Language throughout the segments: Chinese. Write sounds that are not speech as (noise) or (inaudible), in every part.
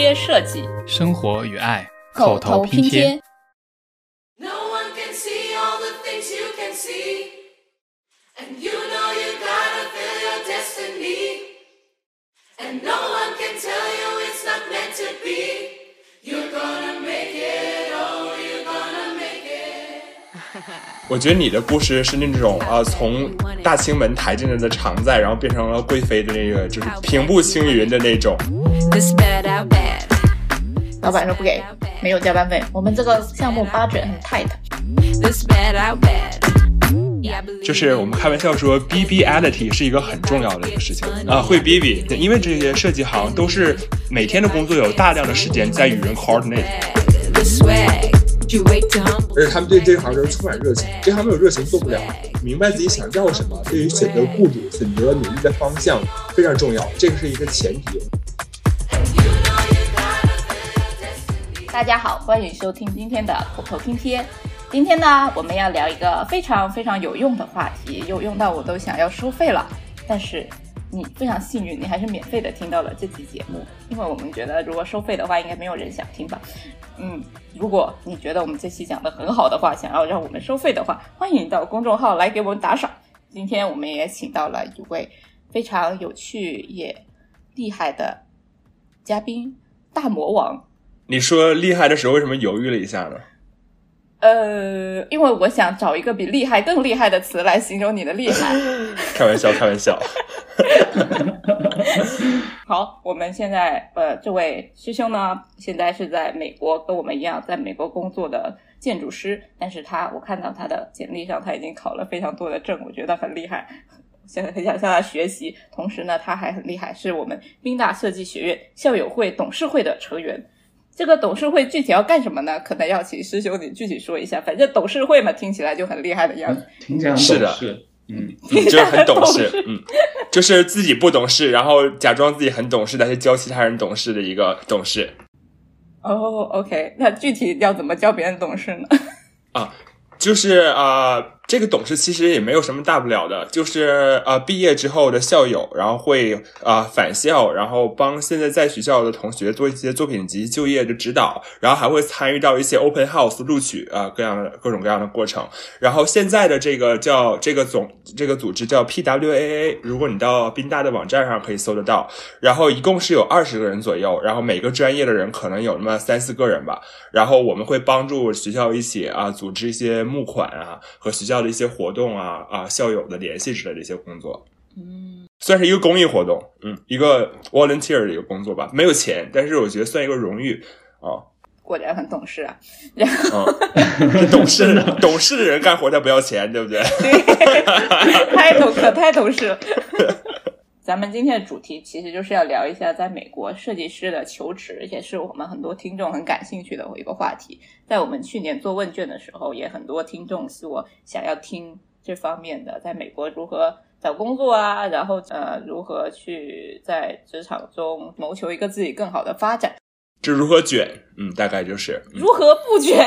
贴设计，生活与爱，口头拼贴。我觉得你的故事是那种啊，从大清门抬进来的常在，然后变成了贵妃的那个，就是平步青云的那种。老板说不给，没有加班费。我们这个项目 budget 很 tight。就是我们开玩笑说，BBality 是一个很重要的一个事情啊，会 BB，因为这些设计行都是每天的工作有大量的时间在与人 coordinate。而且他们对这行都是充满热情，这行没有热情做不了。明白自己想要什么，对于选择雇主、选择努力的方向非常重要，这个是一个前提。大家好，欢迎收听今天的口头拼贴。今天呢，我们要聊一个非常非常有用的话题，有用到我都想要收费了，但是。你非常幸运，你还是免费的听到了这期节目，因为我们觉得如果收费的话，应该没有人想听吧。嗯，如果你觉得我们这期讲的很好的话，想要让我们收费的话，欢迎到公众号来给我们打赏。今天我们也请到了一位非常有趣也厉害的嘉宾——大魔王。你说厉害的时候，为什么犹豫了一下呢？呃，因为我想找一个比厉害更厉害的词来形容你的厉害。(laughs) 开玩笑，开玩笑。(laughs) 好，我们现在呃，这位师兄呢，现在是在美国，跟我们一样在美国工作的建筑师。但是他，我看到他的简历上，他已经考了非常多的证，我觉得很厉害。现在很想向他学习。同时呢，他还很厉害，是我们宾大设计学院校友会董事会的成员。这个董事会具体要干什么呢？可能要请师兄你具体说一下。反正董事会嘛，听起来就很厉害的样子。听起来是的，嗯，就是很懂事，嗯，(laughs) 就是自己不懂事，然后假装自己很懂事，但是教其他人懂事的一个董事。哦，OK，那具体要怎么教别人懂事呢？啊，就是啊。这个董事其实也没有什么大不了的，就是呃毕业之后的校友，然后会啊返校，然后帮现在在学校的同学做一些作品集、就业的指导，然后还会参与到一些 open house 录取啊各样的各种各样的过程。然后现在的这个叫这个总这个组织叫 PWAA，如果你到宾大的网站上可以搜得到。然后一共是有二十个人左右，然后每个专业的人可能有那么三四个人吧。然后我们会帮助学校一起啊组织一些募款啊和学校。的一些活动啊啊，校友的联系之类的一些工作，嗯，算是一个公益活动，嗯，一个 volunteer 的一个工作吧，没有钱，但是我觉得算一个荣誉啊。果然很懂事啊，然后懂事懂事的人干活他不要钱，对不对？(laughs) 太懂可太懂事了。咱们今天的主题其实就是要聊一下在美国设计师的求职，也是我们很多听众很感兴趣的一个话题。在我们去年做问卷的时候，也很多听众是我想要听这方面的，在美国如何找工作啊，然后呃如何去在职场中谋求一个自己更好的发展。这如何卷？(laughs) 嗯，大概就是如何不卷。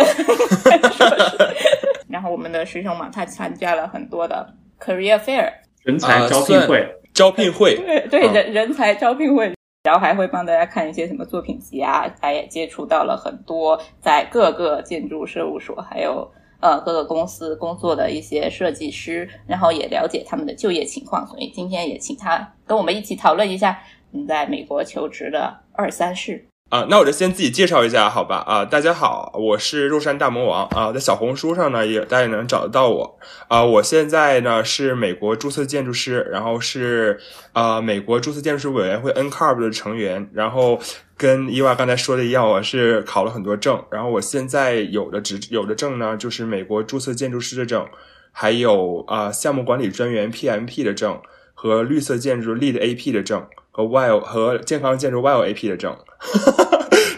然后我们的师兄嘛，他参加了很多的 career fair 人才招聘会。招聘会，(laughs) 对对人人才招聘会，然后还会帮大家看一些什么作品集啊，他也接触到了很多在各个建筑事务所，还有呃各个公司工作的一些设计师，然后也了解他们的就业情况，所以今天也请他跟我们一起讨论一下你在美国求职的二三事。啊，那我就先自己介绍一下，好吧？啊，大家好，我是肉山大魔王啊，在小红书上呢也大家也能找得到我啊。我现在呢是美国注册建筑师，然后是啊美国注册建筑师委员会 NCARB 的成员，然后跟伊娃刚才说的一样，我是考了很多证，然后我现在有的执有的证呢就是美国注册建筑师的证，还有啊项目管理专员 PMP 的证和绿色建筑 Lead AP 的证。和 Wild 和健康建筑 Wild AP 的证，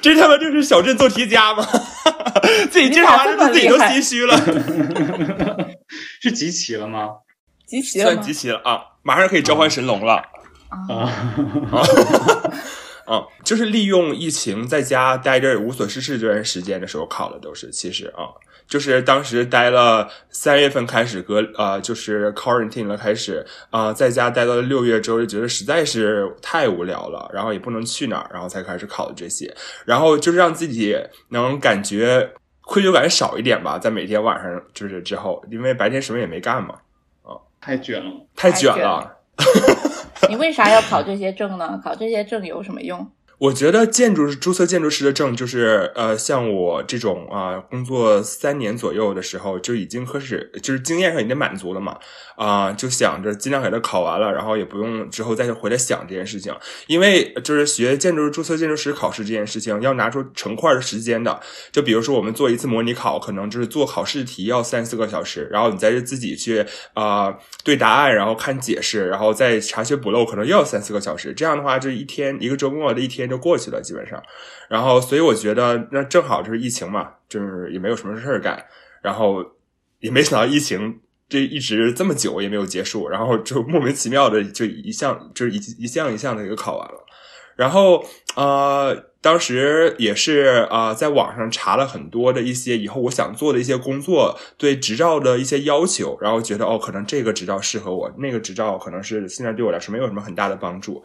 这他妈就是小镇做题家吗？自己介绍完了，自己都心虚了。(laughs) 是集齐了吗？集齐了，算集齐了啊！马上可以召唤神龙了 (laughs) 啊！啊，就是利用疫情在家待着无所事事这段时间的时候考的，都是其实啊。就是当时待了三月份开始隔呃，就是 quarantine 了，开始啊、在家待到了六月之后，就觉得实在是太无聊了，然后也不能去哪儿，然后才开始考的这些，然后就是让自己能感觉愧疚感少一点吧，在每天晚上就是之后，因为白天什么也没干嘛啊，太卷了。太卷太卷了。(laughs) 你为啥要考这些证呢？考这些证有什么用？我觉得建筑注册建筑师的证，就是呃，像我这种啊、工作三年左右的时候，就已经开始就是经验上已经满足了嘛，啊、就想着尽量给它考完了，然后也不用之后再回来想这件事情，因为就是学建筑注册建筑师考试这件事情，要拿出成块的时间的。就比如说我们做一次模拟考，可能就是做考试题要三四个小时，然后你再是自己去啊、对答案，然后看解释，然后再查缺补漏，可能又要三四个小时。这样的话，就一天一个周末的一天就过去了，基本上。然后，所以我觉得那正好就是疫情嘛，就是也没有什么事儿干，然后也没想到疫情这一直这么久也没有结束，然后就莫名其妙的就一项就是一一项一项的一个考完了。然后呃，当时也是啊、在网上查了很多的一些以后我想做的一些工作对执照的一些要求，然后觉得哦，可能这个执照适合我，那个执照可能是现在对我来说没有什么很大的帮助。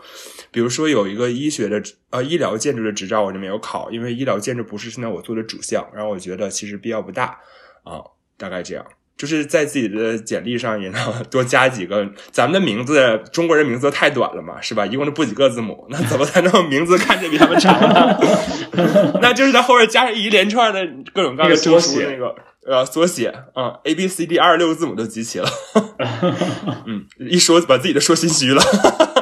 比如说有一个医学的呃医疗建筑的执照我就没有考，因为医疗建筑不是现在我做的主项，然后我觉得其实必要不大啊、大概这样。就是在自己的简历上也能多加几个，咱们的名字中国人名字太短了嘛，是吧？一共就不几个字母，那怎么才能名字看着比他们长呢？(laughs) 那就是在后面加上一连串的各种各样的那个缩写那个呃缩写啊、a B C D 二十六个字母都集齐了。(laughs) 嗯，一说把自己都说心虚了，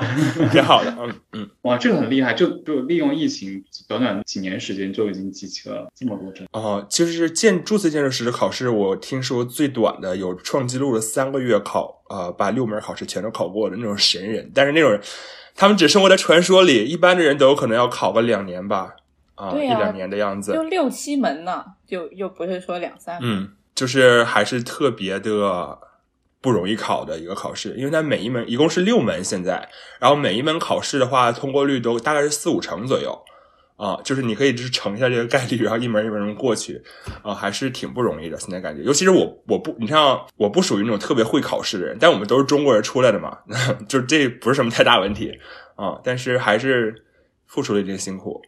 (laughs) 挺好的。嗯嗯。哇，这个很厉害，就就利用疫情短短几年时间就已经集齐了这么多证。哦，就是建注册建筑师的考试，我听说最短的有创纪录的三个月考，呃，把六门考试全都考过的那种神人。但是那种人，他们只生活在传说里，一般的人都有可能要考个两年吧，啊，对呀一两年的样子就。六七门呢，就又不是说两三门。嗯，就是还是特别的不容易考的一个考试，因为它每一门一共是六门现在，然后每一门考试的话，通过率都大概是四五成左右。啊，就是你可以就是乘一下这个概率，然后一门一门过去，啊，还是挺不容易的。现在感觉，尤其是我，我不，你像我不属于那种特别会考试的人，但我们都是中国人出来的嘛，(laughs) 就这不是什么太大问题啊。但是还是付出了一定辛苦。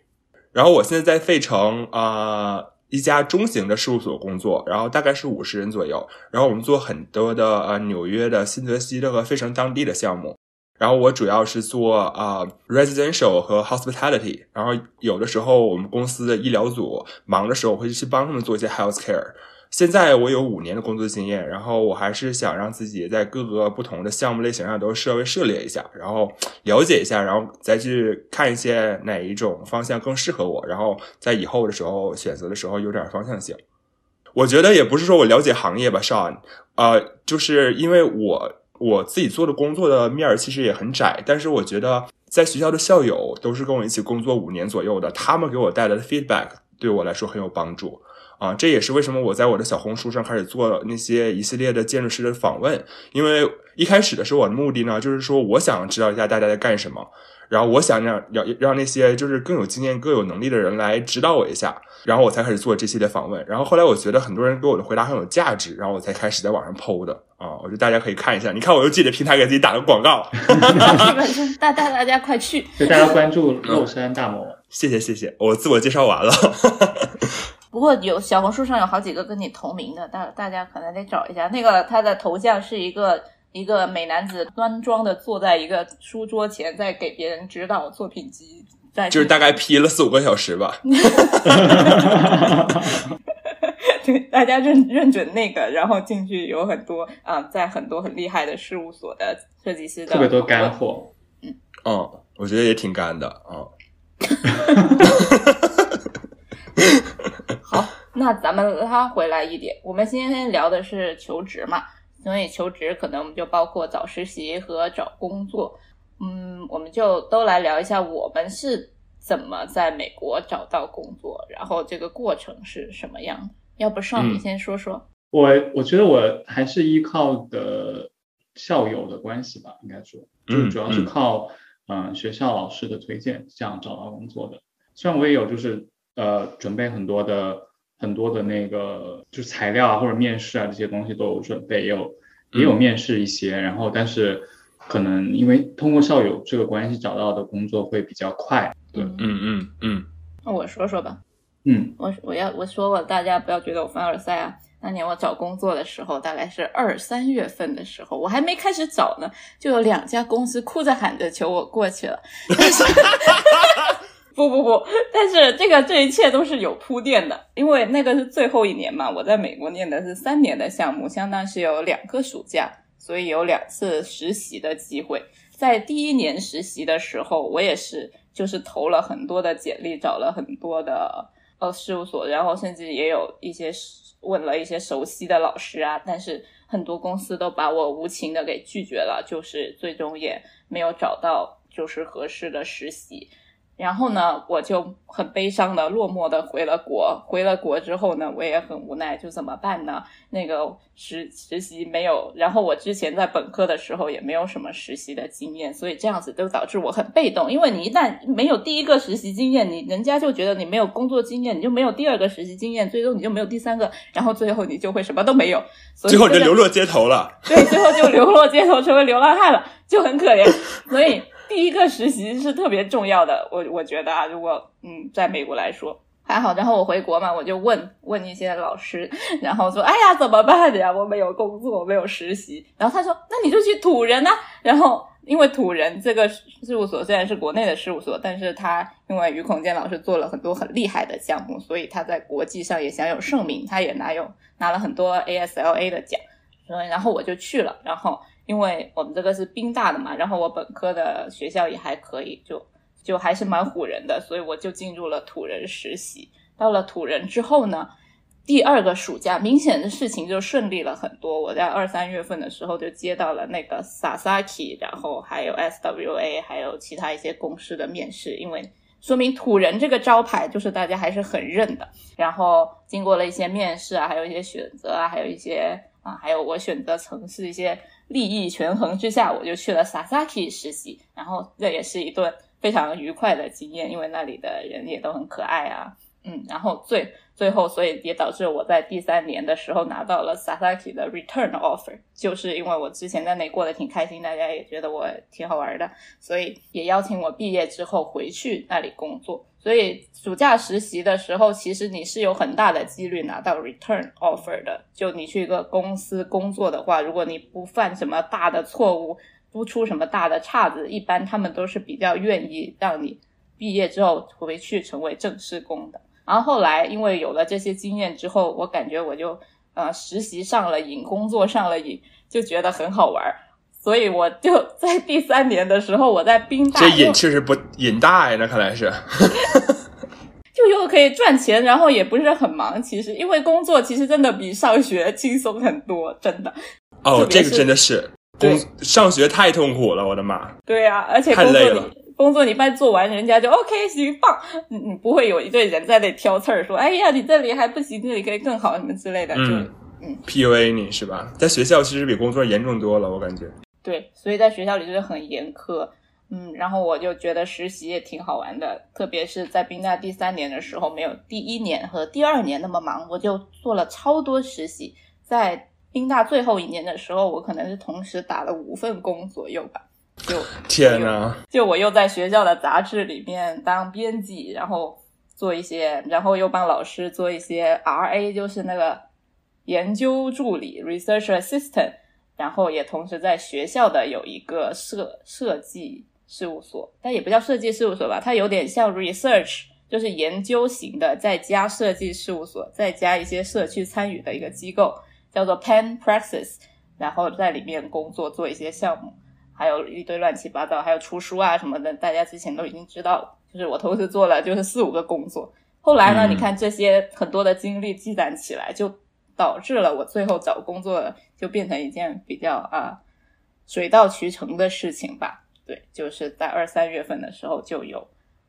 然后我现在在费城啊、一家中型的事务所工作，然后大概是五十人左右，然后我们做很多的呃纽约的、新泽西这个费城当地的项目。然后我主要是做啊、residential 和 hospitality，然后有的时候我们公司的医疗组忙的时候，我会去帮他们做一些 health care。现在我有五年的工作经验，然后我还是想让自己在各个不同的项目类型上都稍微涉猎一下，然后了解一下，然后再去看一些哪一种方向更适合我，然后在以后的时候选择的时候有点方向性。我觉得也不是说我了解行业吧，Sean，呃，就是因为我我自己做的工作的面儿其实也很窄，但是我觉得在学校的校友都是跟我一起工作五年左右的，他们给我带来的 feedback 对我来说很有帮助。啊，这也是为什么我在我的小红书上开始做那些一系列的建筑师的访问，因为一开始的时候我的目的呢，就是说我想知道一下大家在干什么，然后我想让让让那些就是更有经验、更有能力的人来指导我一下，然后我才开始做这系列访问。然后后来我觉得很多人给我的回答很有价值，然后我才开始在网上 PO 的啊，我觉得大家可以看一下。你看我又自己的平台给自己打个广告，(laughs) 基本上大大大家快去，就大家关注乐山大魔王。谢谢谢谢，我自我介绍完了。(laughs) 不过有小红书上有好几个跟你同名的，大大家可能得找一下。那个他的头像是一个一个美男子端庄的坐在一个书桌前，在给别人指导作品集，在就是大概 P 了四五个小时吧。(laughs) 对大家认认准那个，然后进去有很多啊、在很多很厉害的事务所的设计师的特别多干货。嗯，我觉得也挺干的啊。好，那咱们拉回来一点，我们今天聊的是求职嘛，所以求职可能就包括找实习和找工作。嗯，我们就都来聊一下我们是怎么在美国找到工作，然后这个过程是什么样的。要不上你嗯先说说？我我觉得我还是依靠的校友的关系吧，应该说，就是主要是嗯靠嗯、呃学校老师的推荐这样找到工作的。虽然我也有就是呃准备很多的很多的那个就是材料啊或者面试啊这些东西都有准备，也有也有面试一些，然后但是可能因为通过校友这个关系找到的工作会比较快，对，嗯嗯嗯，那我说说吧，嗯。我我要我说我大家不要觉得我凡尔赛啊。那年我找工作的时候，大概是二三月份的时候，我还没开始找呢，就有两家公司哭着喊着求我过去了。但 (laughs) 是 (laughs) 不不不，但是这个这一切都是有铺垫的，因为那个是最后一年嘛，我在美国念的是三年的项目，相当是有两个暑假，所以有两次实习的机会。在第一年实习的时候，我也是就是投了很多的简历，找了很多的呃事务所，然后甚至也有一些问了一些熟悉的老师啊，但是很多公司都把我无情的给拒绝了，就是最终也没有找到就是合适的实习。然后呢，我就很悲伤的、落寞的回了国。回了国之后呢，我也很无奈，就怎么办呢？那个实实习没有，然后我之前在本科的时候也没有什么实习的经验，所以这样子就导致我很被动。因为你一旦没有第一个实习经验，你人家就觉得你没有工作经验，你就没有第二个实习经验，最终你就没有第三个，然后最后你就会什么都没有。最后你就流落街头了。对，最后就流落街头，成为流浪汉了，就很可怜。所以。第一个实习是特别重要的，我我觉得啊，如果嗯，在美国来说还好。然后我回国嘛，我就问问一些老师，然后说，哎呀，怎么办呀？我没有工作，没有实习。然后他说，那你就去土人啊。然后因为土人这个事务所虽然是国内的事务所，但是他因为于孔健老师做了很多很厉害的项目，所以他在国际上也享有盛名，他也拿有拿了很多 ASLA 的奖。嗯然后我就去了，然后。因为我们这个是宾大的嘛，然后我本科的学校也还可以，就就还是蛮唬人的，所以我就进入了土人实习。到了土人之后呢，第二个暑假明显的事情就顺利了很多。我在二三月份的时候就接到了那个 Sasaki，然后还有 SWA，还有其他一些公司的面试，因为说明土人这个招牌就是大家还是很认的。然后经过了一些面试啊，还有一些选择啊，还有一些啊，还有我选择城市一些。利益权衡之下，我就去了 Sasaki 实习，然后这也是一段非常愉快的经验，因为那里的人也都很可爱啊，嗯，然后最最后，所以也导致我在第三年的时候拿到了 Sasaki 的 return offer，就是因为我之前在那过得挺开心，大家也觉得我挺好玩的，所以也邀请我毕业之后回去那里工作。所以暑假实习的时候，其实你是有很大的几率拿到 return offer 的。就你去一个公司工作的话，如果你不犯什么大的错误，不出什么大的岔子，一般他们都是比较愿意让你毕业之后回去成为正式工的。然后后来因为有了这些经验之后，我感觉我就呃实习上了瘾，工作上了瘾，就觉得很好玩儿。所以我就在第三年的时候，我在宾大，这瘾确实不瘾大呀，那看来是，(laughs) 就又可以赚钱，然后也不是很忙。其实因为工作其实真的比上学轻松很多，真的。哦，这个真的是工上学太痛苦了，我的妈！对呀，而且工作你工作你半做完，人家就 OK 行棒，你你不会有一堆人在那挑刺儿说，哎呀，你这里还不行，这里可以更好什么之类的，就嗯 PUA 你是吧？在学校其实比工作严重多了，我感觉。对，所以在学校里就是很严苛，嗯，然后我就觉得实习也挺好玩的，特别是在宾大第三年的时候，没有第一年和第二年那么忙，我就做了超多实习。在宾大最后一年的时候，我可能是同时打了五份工左右吧。就天呐，就我又在学校的杂志里面当编辑，然后做一些，然后又帮老师做一些 RA，就是那个研究助理 （research assistant）。然后也同时在学校的有一个设设计事务所，但也不叫设计事务所吧，它有点像 research，就是研究型的，再加设计事务所，再加一些社区参与的一个机构，叫做 Pen Praxis，然后在里面工作做一些项目，还有一堆乱七八糟，还有出书啊什么的，大家之前都已经知道了。就是我同时做了就是四五个工作，后来呢，你看这些很多的经历积攒起来就。导致了我最后找工作就变成一件比较啊水到渠成的事情吧。对，就是在二三月份的时候就有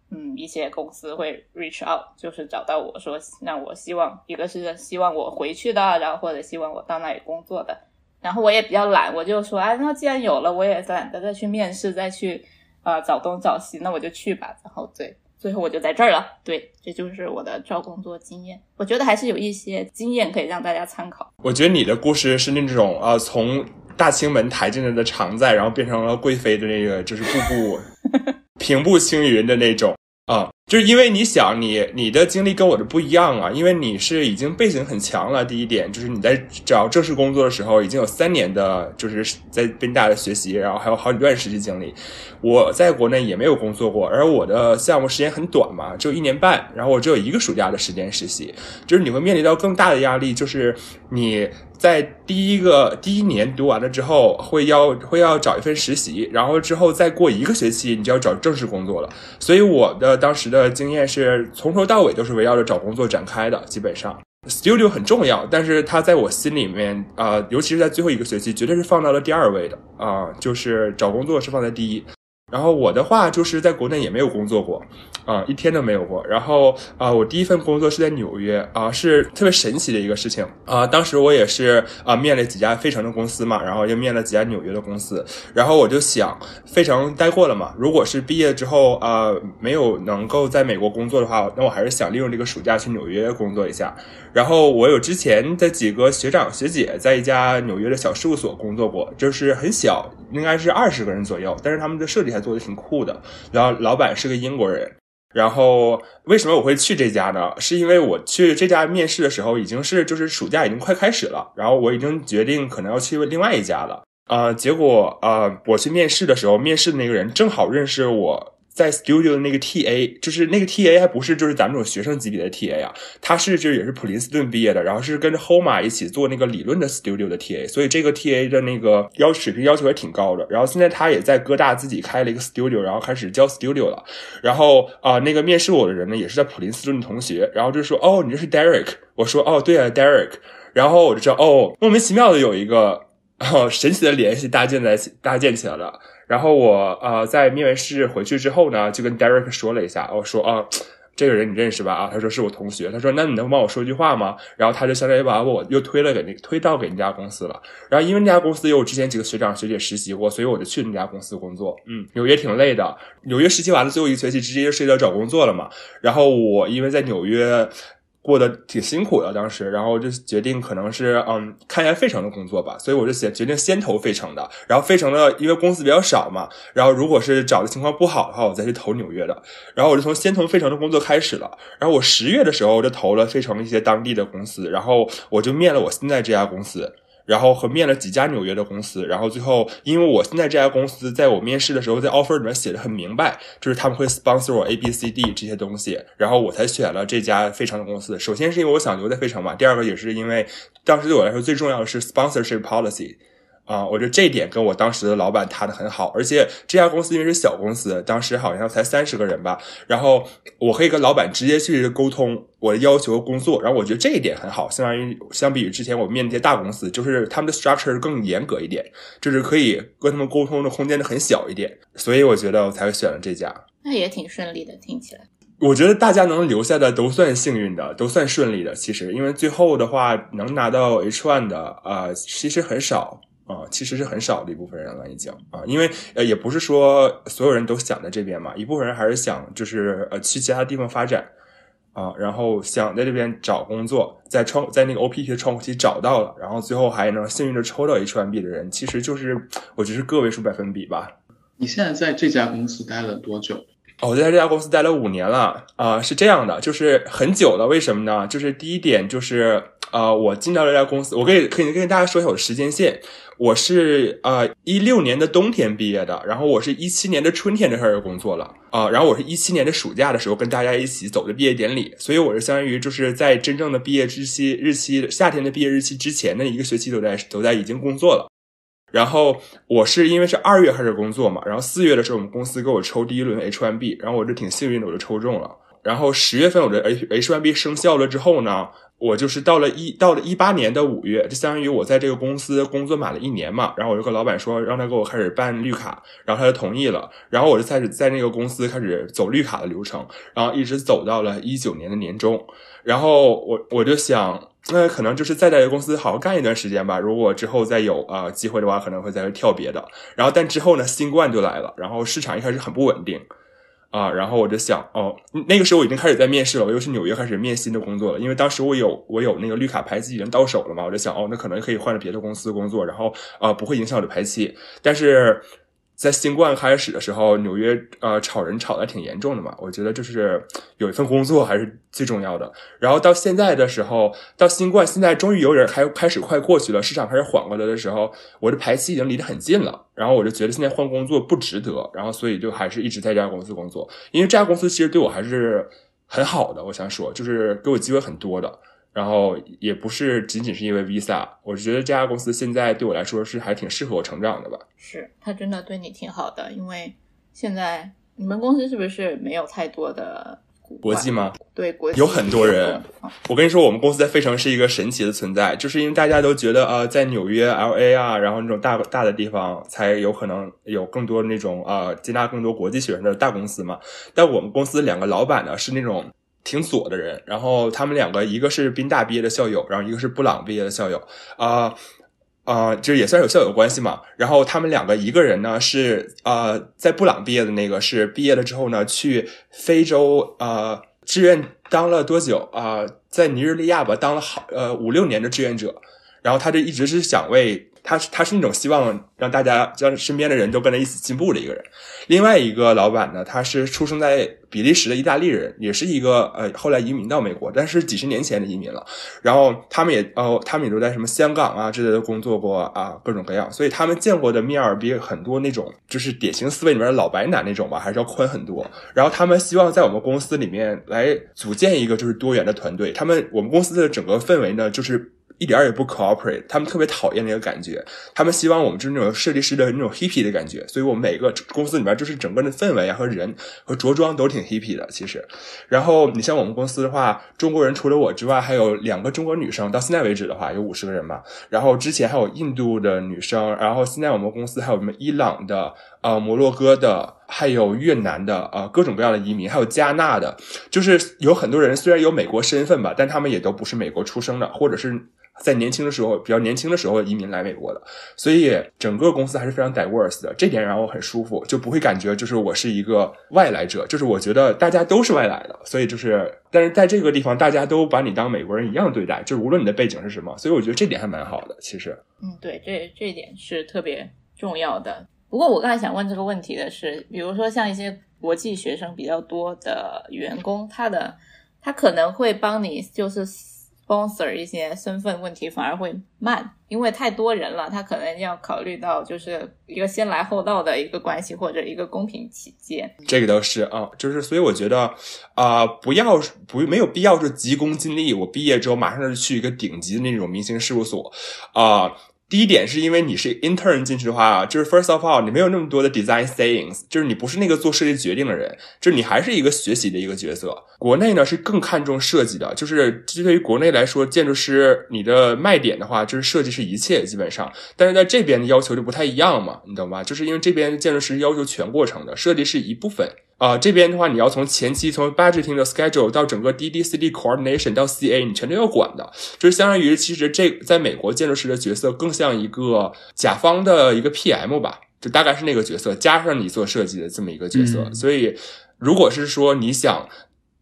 嗯一些公司会 reach out，就是找到我说让我希望一个是希望我回去的，然后或者希望我到那里工作的。然后我也比较懒，我就说啊，那既然有了，我也懒得再去面试，再去呃找东找西，那我就去吧。然后对，最后我就在这儿了。对，这就是我的找工作经验。我觉得还是有一些经验可以让大家参考。我觉得你的故事是那种啊，从大清门抬进来的常在，然后变成了贵妃的那个，就是步步 (laughs) 平步青云的那种啊。就是因为你想，你你的经历跟我的不一样啊，因为你是已经背景很强了。第一点就是你在找正式工作的时候已经有三年的，就是在宾大的学习，然后还有好几段实习经历。我在国内也没有工作过，而我的项目时间很短嘛，只有一年半，然后我只有一个暑假的时间实习。就是你会面临到更大的压力，就是你在第一个第一年读完了之后，会要会要找一份实习，然后之后再过一个学期，你就要找正式工作了。所以我的当时的。经验是从头到尾都是围绕着找工作展开的，基本上 studio 很重要，但是它在我心里面啊，尤其是在最后一个学期，绝对是放到了第二位的啊，就是找工作是放在第一。然后我的话就是在国内也没有工作过，啊，一天都没有过。然后啊，我第一份工作是在纽约，啊，是特别神奇的一个事情啊。当时我也是啊，面了几家费城的公司嘛，然后又面了几家纽约的公司。然后我就想，费城待过了嘛，如果是毕业之后啊，没有能够在美国工作的话，那我还是想利用这个暑假去纽约工作一下。然后我有之前的几个学长学姐在一家纽约的小事务所工作过，就是很小，应该是二十个人左右，但是他们的设计还做的挺酷的。然后老板是个英国人。然后为什么我会去这家呢？是因为我去这家面试的时候已经是就是暑假已经快开始了，然后我已经决定可能要去另外一家了。啊，结果啊，我去面试的时候，面试的那个人正好认识我。在 studio 的那个 TA，就是那个 TA 还不是就是咱们这种学生级别的 TA 啊，他是就也是普林斯顿毕业的，然后是跟着 Homa 一起做那个理论的 studio 的 TA，所以这个 TA 的那个要水平要求也挺高的。然后现在他也在哥大自己开了一个 studio，然后开始教 studio 了。然后啊，那个面试我的人呢也是在普林斯顿的同学，然后就说哦，你这是 Derek，我说哦对啊 Derek，然后我就知道哦，莫名其妙的有一个哦神奇的联系搭建在搭建起来了。然后我呃在面完试回去之后呢，就跟 Derek 说了一下，我说啊，这个人你认识吧？啊，他说是我同学。他说那你能帮我说句话吗？然后他就相当于把我又推了给那推到给那家公司了。然后因为那家公司有我之前几个学长学姐实习过，所以我就去那家公司工作。嗯，纽约挺累的，纽约实习完了最后一个学期直接就涉及到找工作了嘛。然后我因为在纽约。过得挺辛苦的，当时，然后就决定可能是嗯看一下费城的工作吧，所以我就先决定先投费城的，然后费城的因为公司比较少嘛，然后如果是找的情况不好的话，我再去投纽约的，然后我就从先从费城的工作开始了，然后我十月的时候就投了费城一些当地的公司，然后我就面了我现在这家公司。然后和面了几家纽约的公司，然后最后因为我现在这家公司在我面试的时候，在 offer 里面写的很明白，就是他们会 sponsor 我 A B C D 这些东西，然后我才选了这家费城的公司。首先是因为我想留在费城嘛，第二个也是因为当时对我来说最重要的是 sponsorship policy。啊，我觉得这一点跟我当时的老板谈的很好，而且这家公司因为是小公司，当时好像才三十个人吧，然后我可以跟老板直接去沟通我的要求工作，然后我觉得这一点很好，相当于相比于之前我面那些大公司，就是他们的 structure 更严格一点，就是可以跟他们沟通的空间就很小一点，所以我觉得我才会选了这家。那也挺顺利的，听起来。我觉得大家能留下的都算幸运的，都算顺利的。其实，因为最后的话能拿到 H one 的啊，其实很少。啊，其实是很少的一部分人了，已经啊，因为呃，也不是说所有人都想在这边嘛，一部分人还是想就是呃去其他地方发展啊，然后想在这边找工作，在窗在那个 OPT 的窗口期找到了，然后最后还能幸运的抽到 H1B 的人，其实就是我觉得是个位数百分比吧。你现在在这家公司待了多久？哦，我在这家公司待了五年了啊，是这样的，就是很久了。为什么呢？就是第一点就是啊，我进到这家公司，我可以可以跟大家说一下我的时间线。我是呃一六年的冬天毕业的，然后我是一七年的春天就开始工作了啊，然后我是一七年的暑假的时候跟大家一起走的毕业典礼，所以我是相当于就是在真正的毕业日期日期夏天的毕业日期之前的一个学期都在都在已经工作了，然后我是因为是二月开始工作嘛，然后四月的时候我们公司给我抽第一轮 H1B，然后我就挺幸运的我就抽中了，然后十月份我的 H H1B 生效了之后呢。我就是到了一到了一八年的五月，就相当于我在这个公司工作满了一年嘛，然后我就跟老板说，让他给我开始办绿卡，然后他就同意了，然后我就开始在那个公司开始走绿卡的流程，然后一直走到了一九年的年中，然后我我就想，那可能就是再在这个公司好好干一段时间吧，如果之后再有啊机会的话，可能会再跳别的，然后但之后呢，新冠就来了，然后市场一开始很不稳定。啊，然后我就想，哦，那个时候我已经开始在面试了，我又去纽约开始面新的工作了，因为当时我有我有那个绿卡排期已经到手了嘛，我就想，哦，那可能可以换了别的公司工作，然后啊不会影响我的排期，但是。在新冠开始的时候，纽约呃炒人炒的挺严重的嘛，我觉得就是有一份工作还是最重要的。然后到现在的时候，到新冠现在终于有点开开始快过去了，市场开始缓过来的时候，我的排期已经离得很近了。然后我就觉得现在换工作不值得，然后所以就还是一直在这家公司工作，因为这家公司其实对我还是很好的。我想说，就是给我机会很多的。然后也不是仅仅是因为 Visa，我觉得这家公司现在对我来说是还挺适合我成长的吧。是他真的对你挺好的，因为现在你们公司是不是没有太多的国际吗？对，国际有很多人。我跟你说，我们公司在费城是一个神奇的存在，就是因为大家都觉得呃，在纽约、L A 啊，然后那种大大的地方才有可能有更多那种呃接纳更多国际学生的大公司嘛。但我们公司两个老板呢是那种。挺左的人，然后他们两个，一个是宾大毕业的校友，然后一个是布朗毕业的校友，啊啊，就是也算是有校友关系嘛。然后他们两个，一个人呢是呃在布朗毕业的那个，是毕业了之后呢去非洲呃志愿当了多久啊，在尼日利亚吧当了好呃五六年的志愿者，然后他就一直是想为。他他是那种希望让大家让身边的人都跟他一起进步的一个人。另外一个老板呢，他是出生在比利时的意大利人，也是一个呃后来移民到美国，但是几十年前的移民了。然后他们也哦，他们也都在什么香港啊之类的工作过啊，各种各样。所以他们见过的面儿比很多那种就是典型思维里面的老白男那种吧，还是要宽很多。然后他们希望在我们公司里面来组建一个就是多元的团队。他们我们公司的整个氛围呢，就是。一点也不 cooperate，他们特别讨厌那个感觉，他们希望我们就是那种设计师的那种 hippy 的感觉，所以我们每个公司里面就是整个的氛围啊和人和着装都挺 hippy 的，其实。然后你像我们公司的话，中国人除了我之外，还有两个中国女生，到现在为止的话有五十个人吧。然后之前还有印度的女生，然后现在我们公司还有什么伊朗的、呃摩洛哥的，还有越南的，呃各种各样的移民，还有加纳的，就是有很多人虽然有美国身份吧，但他们也都不是美国出生的，或者是。在年轻的时候，比较年轻的时候移民来美国的，所以整个公司还是非常 diverse 的，这点让我很舒服，就不会感觉就是我是一个外来者，就是我觉得大家都是外来的，所以就是，但是在这个地方，大家都把你当美国人一样对待，就是无论你的背景是什么，所以我觉得这点还蛮好的，其实。嗯，对，这这一点是特别重要的。不过我刚才想问这个问题的是，比如说像一些国际学生比较多的员工，他的他可能会帮你就是。sponsor 一些身份问题反而会慢，因为太多人了，他可能要考虑到就是一个先来后到的一个关系，或者一个公平起见。这个都是啊，就是所以我觉得啊，不要不没有必要是急功近利。我毕业之后马上就去一个顶级的那种明星事务所啊。第一点是因为你是 intern 进去的话，就是 first of all，你没有那么多的 design sayings，就是你不是那个做设计决定的人，就是你还是一个学习的一个角色。国内呢是更看重设计的，就是对于国内来说，建筑师你的卖点的话，就是设计是一切基本上，但是在这边的要求就不太一样嘛，你懂吧？就是因为这边建筑师要求全过程的，设计是一部分。啊，这边的话，你要从前期从 budgeting 的 schedule 到整个 D D C D coordination 到 C A，你全都要管的，就是相当于其实这在美国建筑师的角色更像一个甲方的一个 P M 吧，就大概是那个角色，加上你做设计的这么一个角色，所以如果是说你想。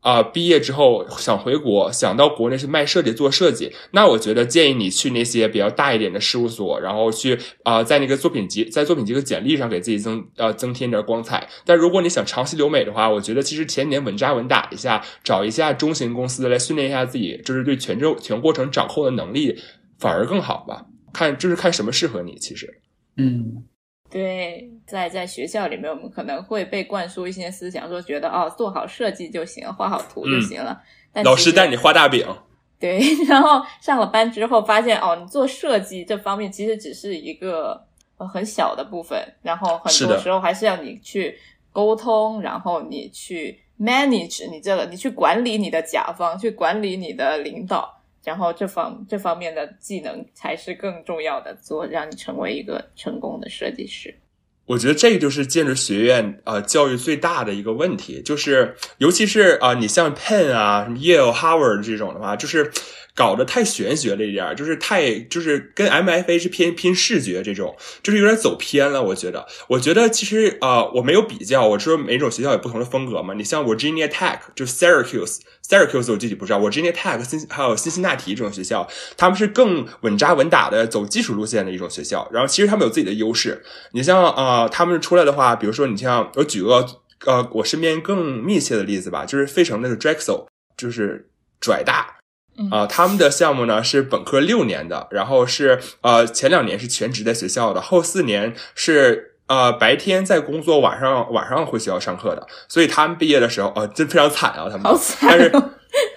啊，毕业之后想回国，想到国内去卖设计做设计，那我觉得建议你去那些比较大一点的事务所，然后去啊，在那个作品集在作品集和简历上给自己增呃增添点光彩。但如果你想长期留美的话，我觉得其实前年稳扎稳打一下，找一下中型公司来训练一下自己，就是对全周全过程掌控的能力反而更好吧。看就是看什么适合你，其实，嗯。对，在在学校里面，我们可能会被灌输一些思想，说觉得哦，做好设计就行，画好图就行了。老师带你画大饼。对，(laughs) 然后上了班之后，发现哦，你做设计这方面其实只是一个很小的部分，然后很多时候还是要你去沟通，然后你去 manage 你这个，你去管理你的甲方，去管理你的领导。然后这方这方面的技能才是更重要的，做让你成为一个成功的设计师。我觉得这个就是建筑学院啊教育最大的一个问题，就是尤其是啊，你像 Penn 啊、什么 Yale、Harvard 这种的话，就是。搞得太玄学了一点，就是太就是跟 MFA 是偏偏视觉这种，就是有点走偏了。我觉得，我觉得其实啊、呃我没有比较，我说每种学校有不同的风格嘛。你像 Virginia Tech 就是 Syracuse。Syracuse 我具体不知道，Virginia Tech 新还有辛辛那提这种学校，他们是更稳扎稳打的走基础路线的一种学校。然后其实他们有自己的优势。你像呃，他们出来的话，比如说你像我举个呃我身边更密切的例子吧，就是费城那个 Drexel，就是拽大。啊、他们的项目呢是本科六年的，然后是呃前两年是全职在学校的，后四年是呃白天在工作，晚上晚上回学校上课的，所以他们毕业的时候，呃，真非常惨啊，他们，好惨但是哦。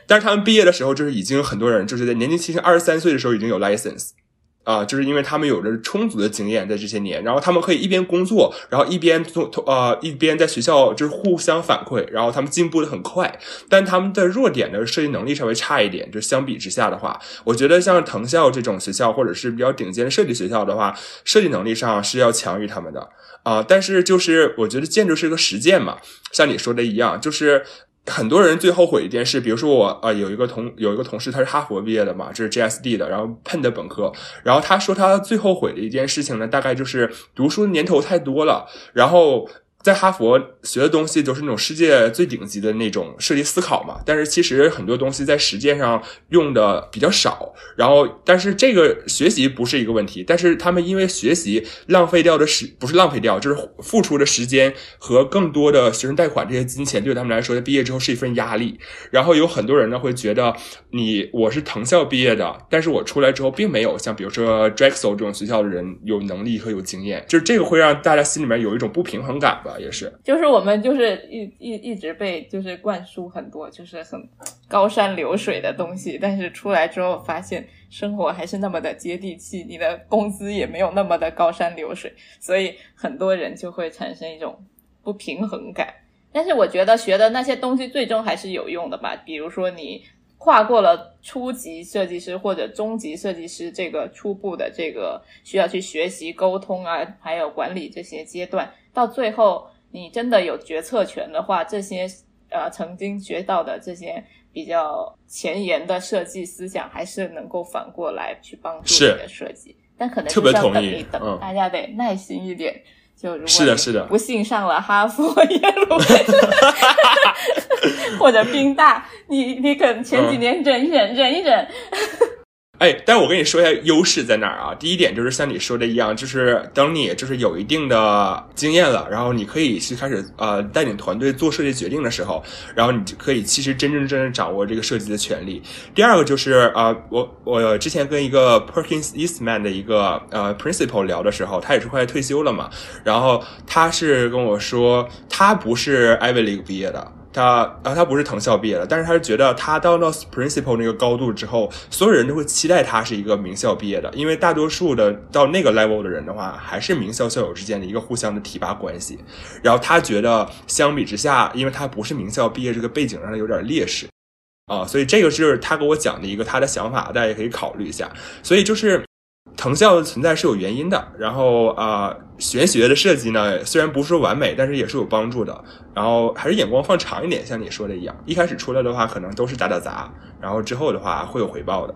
但是他们毕业的时候，就是已经很多人就是在年纪轻轻二十三岁的时候已经有 license。啊、就是因为他们有着充足的经验在这些年，然后他们可以一边工作，然后一边做呃一边在学校就是互相反馈，然后他们进步的很快。但他们的弱点的设计能力稍微差一点，就相比之下的话，我觉得像藤校这种学校或者是比较顶尖的设计学校的话，设计能力上是要强于他们的啊、但是就是我觉得建筑是个实践嘛，像你说的一样，就是。很多人最后悔一件事，比如说我呃有一个同有一个同事，他是哈佛毕业的嘛，这是 GSD 的，然后喷的本科，然后他说他最后悔的一件事情呢，大概就是读书年头太多了，然后在哈佛学的东西都是那种世界最顶级的那种设计思考嘛，但是其实很多东西在实践上用的比较少。然后，但是这个学习不是一个问题，但是他们因为学习浪费掉的时不是浪费掉，就是付出的时间和更多的学生贷款这些金钱，对他们来说，在毕业之后是一份压力。然后有很多人呢会觉得你我是藤校毕业的，但是我出来之后并没有像比如说 Drexel 这种学校的人有能力和有经验，就是这个会让大家心里面有一种不平衡感吧，也是。就是我们就是一一一直被就是灌输很多就是很高山流水的东西，但是出来之后发现生活还是那么的接地气，你的工资也没有那么的高山流水，所以很多人就会产生一种不平衡感。但是我觉得学的那些东西最终还是有用的吧，比如说你跨过了初级设计师或者中级设计师这个初步的这个需要去学习沟通啊，还有管理这些阶段，到最后你真的有决策权的话，这些呃曾经学到的这些比较前沿的设计思想，还是能够反过来去帮助你的设计。但可能特别同意等一等，嗯大家得耐心一点。就如果是的是的不幸上了哈佛、耶鲁 (laughs) 或者宾大，你你可能前几年忍一忍，忍一忍，哎，但我跟你说一下优势在哪儿啊？第一点就是像你说的一样，就是等你就是有一定的经验了，然后你可以去开始呃带领团队做设计决定的时候，然后你就可以其实真真正正掌握这个设计的权利。第二个就是呃，我我之前跟一个 Perkins Eastman 的一个呃 principal 聊的时候，他也是快退休了嘛，然后他是跟我说，他不是 Ivy League 毕业的。他啊，他不是藤校毕业的，但是他是觉得他到到 principal 那个高度之后，所有人都会期待他是一个名校毕业的，因为大多数的到那个 level 的人的话，还是名校校友之间的一个互相的提拔关系。然后他觉得相比之下，因为他不是名校毕业，这个背景上有点劣势啊，所以这个是他给我讲的一个他的想法，大家也可以考虑一下。所以就是藤校的存在是有原因的，然后啊、呃玄学的设计呢，虽然不是完美，但是也是有帮助的。然后还是眼光放长一点，像你说的一样，一开始出来的话可能都是打打杂，然后之后的话会有回报的。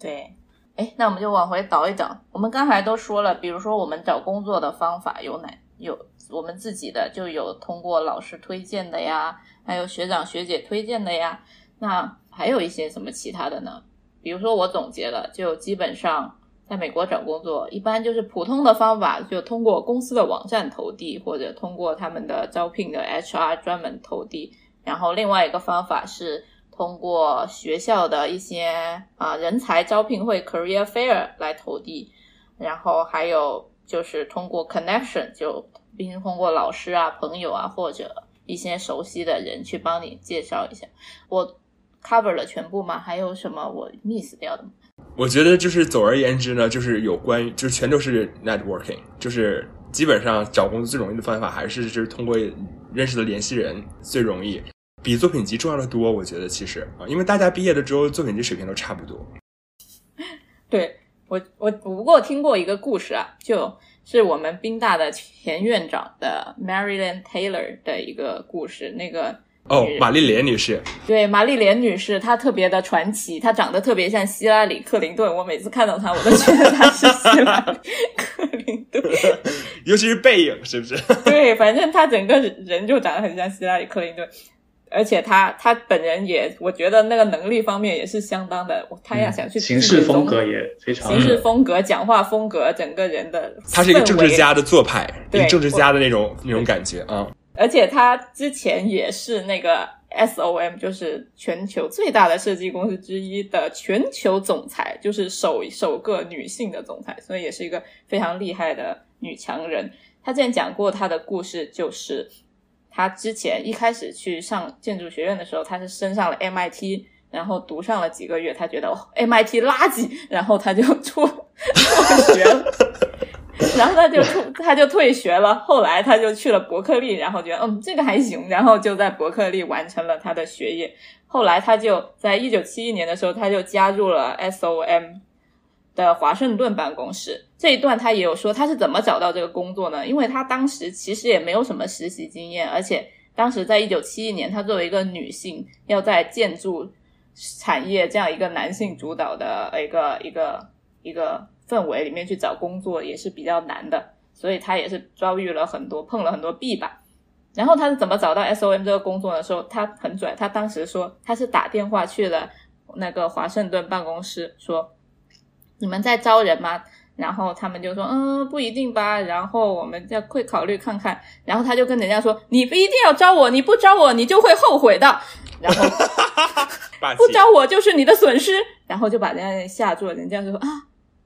对，哎，那我们就往回倒一倒。我们刚才都说了，比如说我们找工作的方法有哪有我们自己的，就有通过老师推荐的呀，还有学长学姐推荐的呀。那还有一些什么其他的呢？比如说我总结了，就基本上在美国找工作，一般就是普通的方法，就通过公司的网站投递，或者通过他们的招聘的 HR 专门投递。然后另外一个方法是通过学校的一些啊、人才招聘会 （career fair） 来投递，然后还有就是通过 connection，就并通过老师啊、朋友啊或者一些熟悉的人去帮你介绍一下。我 cover 了全部吗？还有什么我 miss 掉的吗？我觉得就是总而言之呢，就是有关于就是全都是 networking，就是基本上找工作最容易的方法还是就是通过认识的联系人最容易，比作品集重要的多。我觉得其实啊，因为大家毕业了之后作品集水平都差不多。(laughs) 对我，我不过听过一个故事啊，就是我们宾大的前院长的 Marilyn Taylor 的一个故事。那个哦，玛丽莲女士，对，玛丽莲女士，她特别的传奇，她长得特别像希拉里·克林顿。我每次看到她，我都觉得她是希拉里·克林顿，(laughs) 尤其是背影，是不是？对，反正她整个人就长得很像希拉里·克林顿，而且她她本人也，我觉得那个能力方面也是相当的。她要想去行事风格也非常，行事风格、讲话风格，整个人的，她是一个政治家的做派，对政治家的那种那种感觉啊。而且她之前也是那个 SOM，就是全球最大的设计公司之一的全球总裁，就是首首个女性的总裁，所以也是一个非常厉害的女强人。她之前讲过她的故事，就是她之前一开始去上建筑学院的时候，她是升上了 MIT，然后读上了几个月，她觉得、哦、MIT 垃圾，然后她就 (laughs) 辍辍学了。然后他就退，他就退学了。后来他就去了伯克利，然后觉得嗯这个还行，然后就在伯克利完成了他的学业。后来他就在一九七一年的时候，他就加入了 SOM 的华盛顿办公室。这一段他也有说他是怎么找到这个工作呢？因为他当时其实也没有什么实习经验，而且当时在一九七一年，他作为一个女性，要在建筑产业这样一个男性主导的一个一个一个。氛围里面去找工作也是比较难的，所以他也是遭遇了很多碰了很多壁吧。然后他是怎么找到 SOM 这个工作的时候，他很拽，他当时说他是打电话去了那个华盛顿办公室，说你们在招人吗？然后他们就说嗯不一定吧，然后我们再会考虑看看。然后他就跟人家说你不一定要招我，你不招我你就会后悔的。然后 (laughs) 不招我就是你的损失。然后就把人家吓住了，人家就说啊。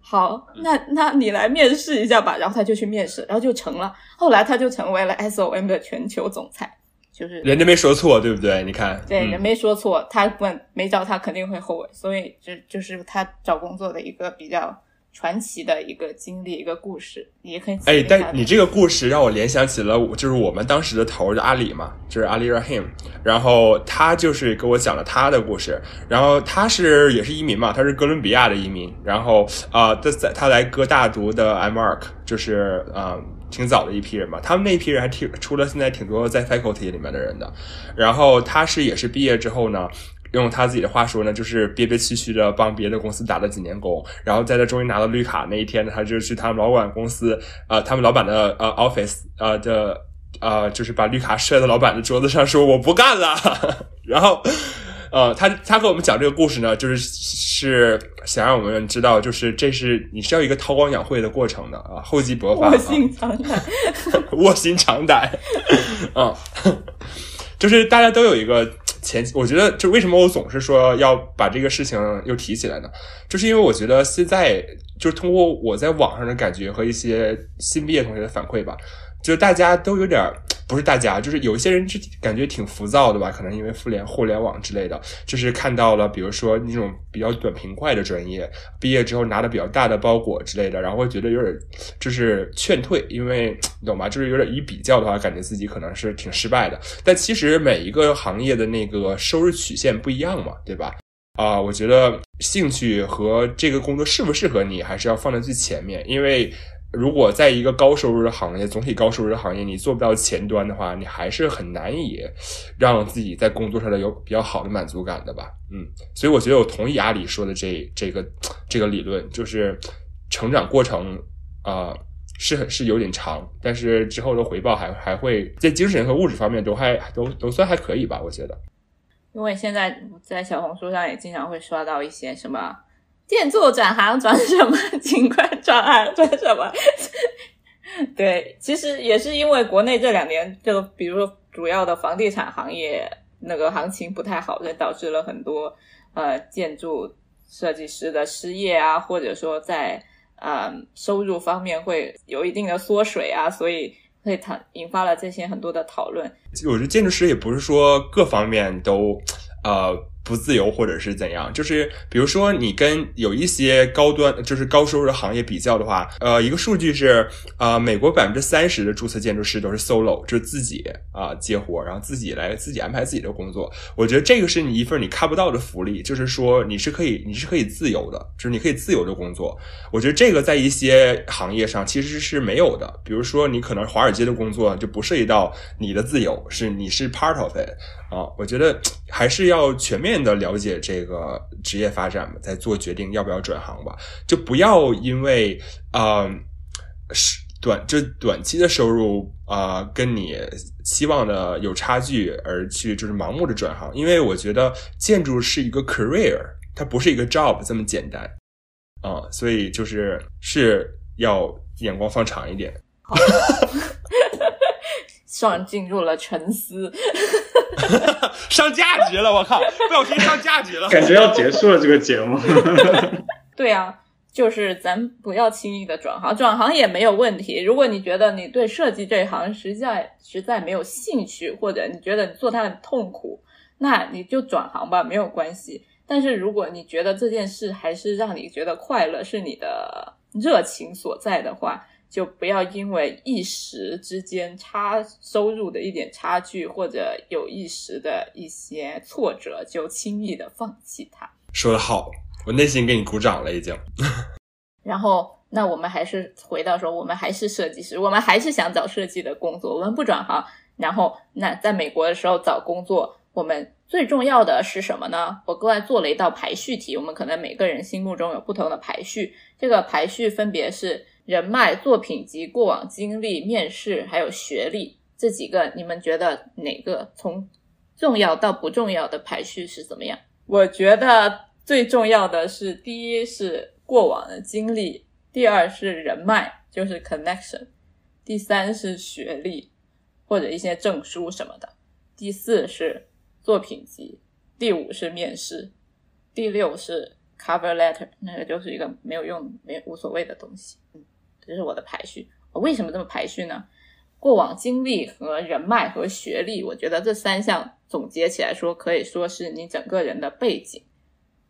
好，那那你来面试一下吧。然后他就去面试，然后就成了。后来他就成为了 SOM 的全球总裁，就是人家没说错，对不对？你看，对，人没说错，他问没找他肯定会后悔，所以这就是他找工作的一个比较传奇的一个经历，一个故事，也可以。哎，但你这个故事让我联想起了，就是我们当时的头儿阿里嘛，就是阿里 Rahim，然后他就是给我讲了他的故事，然后他是也是移民嘛，他是哥伦比亚的移民，然后啊，他在他来哥大读的 iMark，就是啊。挺早的一批人嘛，他们那一批人还挺出了现在挺多在 faculty 里面的人的，然后他是也是毕业之后呢。用他自己的话说呢，就是憋憋屈屈的帮别的公司打了几年工，然后在他终于拿到绿卡那一天呢，他就去他们老板公司，呃，他们老板的呃 office，呃的呃，就是把绿卡摔到老板的桌子上，说我不干了。(laughs) 然后，呃，他他和我们讲这个故事呢，就是是想让我们知道，就是这是你是要一个韬光养晦的过程的啊，厚积薄发，卧薪尝胆，(laughs) 卧薪尝胆，啊，(laughs) 就是大家都有一个。前我觉得，就为什么我总是说要把这个事情又提起来呢？就是因为我觉得现在，就是通过我在网上的感觉和一些新毕业同学的反馈吧，就大家都有点不是大家，就是有一些人就感觉挺浮躁的吧，可能因为互联互联网之类的，就是看到了，比如说那种比较短平快的专业，毕业之后拿的比较大的包裹之类的，然后会觉得有点就是劝退，因为你懂吧？就是有点一比较的话，感觉自己可能是挺失败的。但其实每一个行业的那个收入曲线不一样嘛，对吧？啊，我觉得兴趣和这个工作适不适合你，还是要放在最前面，因为。如果在一个高收入的行业，总体高收入的行业，你做不到前端的话，你还是很难以让自己在工作上的有比较好的满足感的吧？嗯，所以我觉得我同意阿里说的这这个这个理论，就是成长过程啊是很是有点长，但是之后的回报还还会在精神和物质方面都还都都算还可以吧？我觉得，因为现在在小红书上也经常会刷到一些什么。建筑转行转什么？尽快转行转什么？对，其实也是因为国内这两年，就比如说主要的房地产行业那个行情不太好，所以导致了很多呃建筑设计师的失业啊，或者说在呃收入方面会有一定的缩水啊，所以会讨引发了这些很多的讨论。我觉得建筑师也不是说各方面都呃。不自由或者是怎样，就是比如说你跟有一些高端，就是高收入的行业比较的话，呃，一个数据是，呃，美国百分之三十的注册建筑师都是 solo，就是自己啊接活，然后自己来自己安排自己的工作。我觉得这个是你一份你看不到的福利，就是说你是可以你是可以自由的，就是你可以自由的工作。我觉得这个在一些行业上其实是没有的，比如说你可能华尔街的工作就不涉及到你的自由，是你是 part of it。啊，我觉得还是要全面的了解这个职业发展吧，再做决定要不要转行吧。就不要因为啊是短就短期的收入啊、跟你期望的有差距而去就是盲目的转行，因为我觉得建筑是一个 career，它不是一个 job 这么简单啊、所以就是是要眼光放长一点。(laughs) 上进入了沉思。(laughs) 上价值了，我靠！不小心上价值了。感觉要结束了这个节目。(laughs) 对啊，就是咱不要轻易的转行，转行也没有问题。如果你觉得你对设计这一行实在实在没有兴趣，或者你觉得你做它很痛苦，那你就转行吧，没有关系。但是如果你觉得这件事还是让你觉得快乐，是你的热情所在的话，就不要因为一时之间差收入的一点差距，或者有一时的一些挫折，就轻易的放弃它。说的好，我内心给你鼓掌了，已经。(laughs) 然后，那我们还是回到说，我们还是设计师，我们还是想找设计的工作，我们不转行。然后，那在美国的时候找工作，我们最重要的是什么呢？我过来做了一道排序题，我们可能每个人心目中有不同的排序，这个排序分别是人脉、作品集、过往经历、面试，还有学历这几个。你们觉得哪个从重要到不重要的排序是怎么样？我觉得最重要的是，第一是过往的经历，第二是人脉，就是 connection，第三是学历或者一些证书什么的，第四是作品集，第五是面试，第六是 cover letter，那个就是一个没有用、没无所谓的东西。这是我的排序。我为什么这么排序呢？过往经历和人脉和学历，我觉得这三项总结起来说，可以说是你整个人的背景。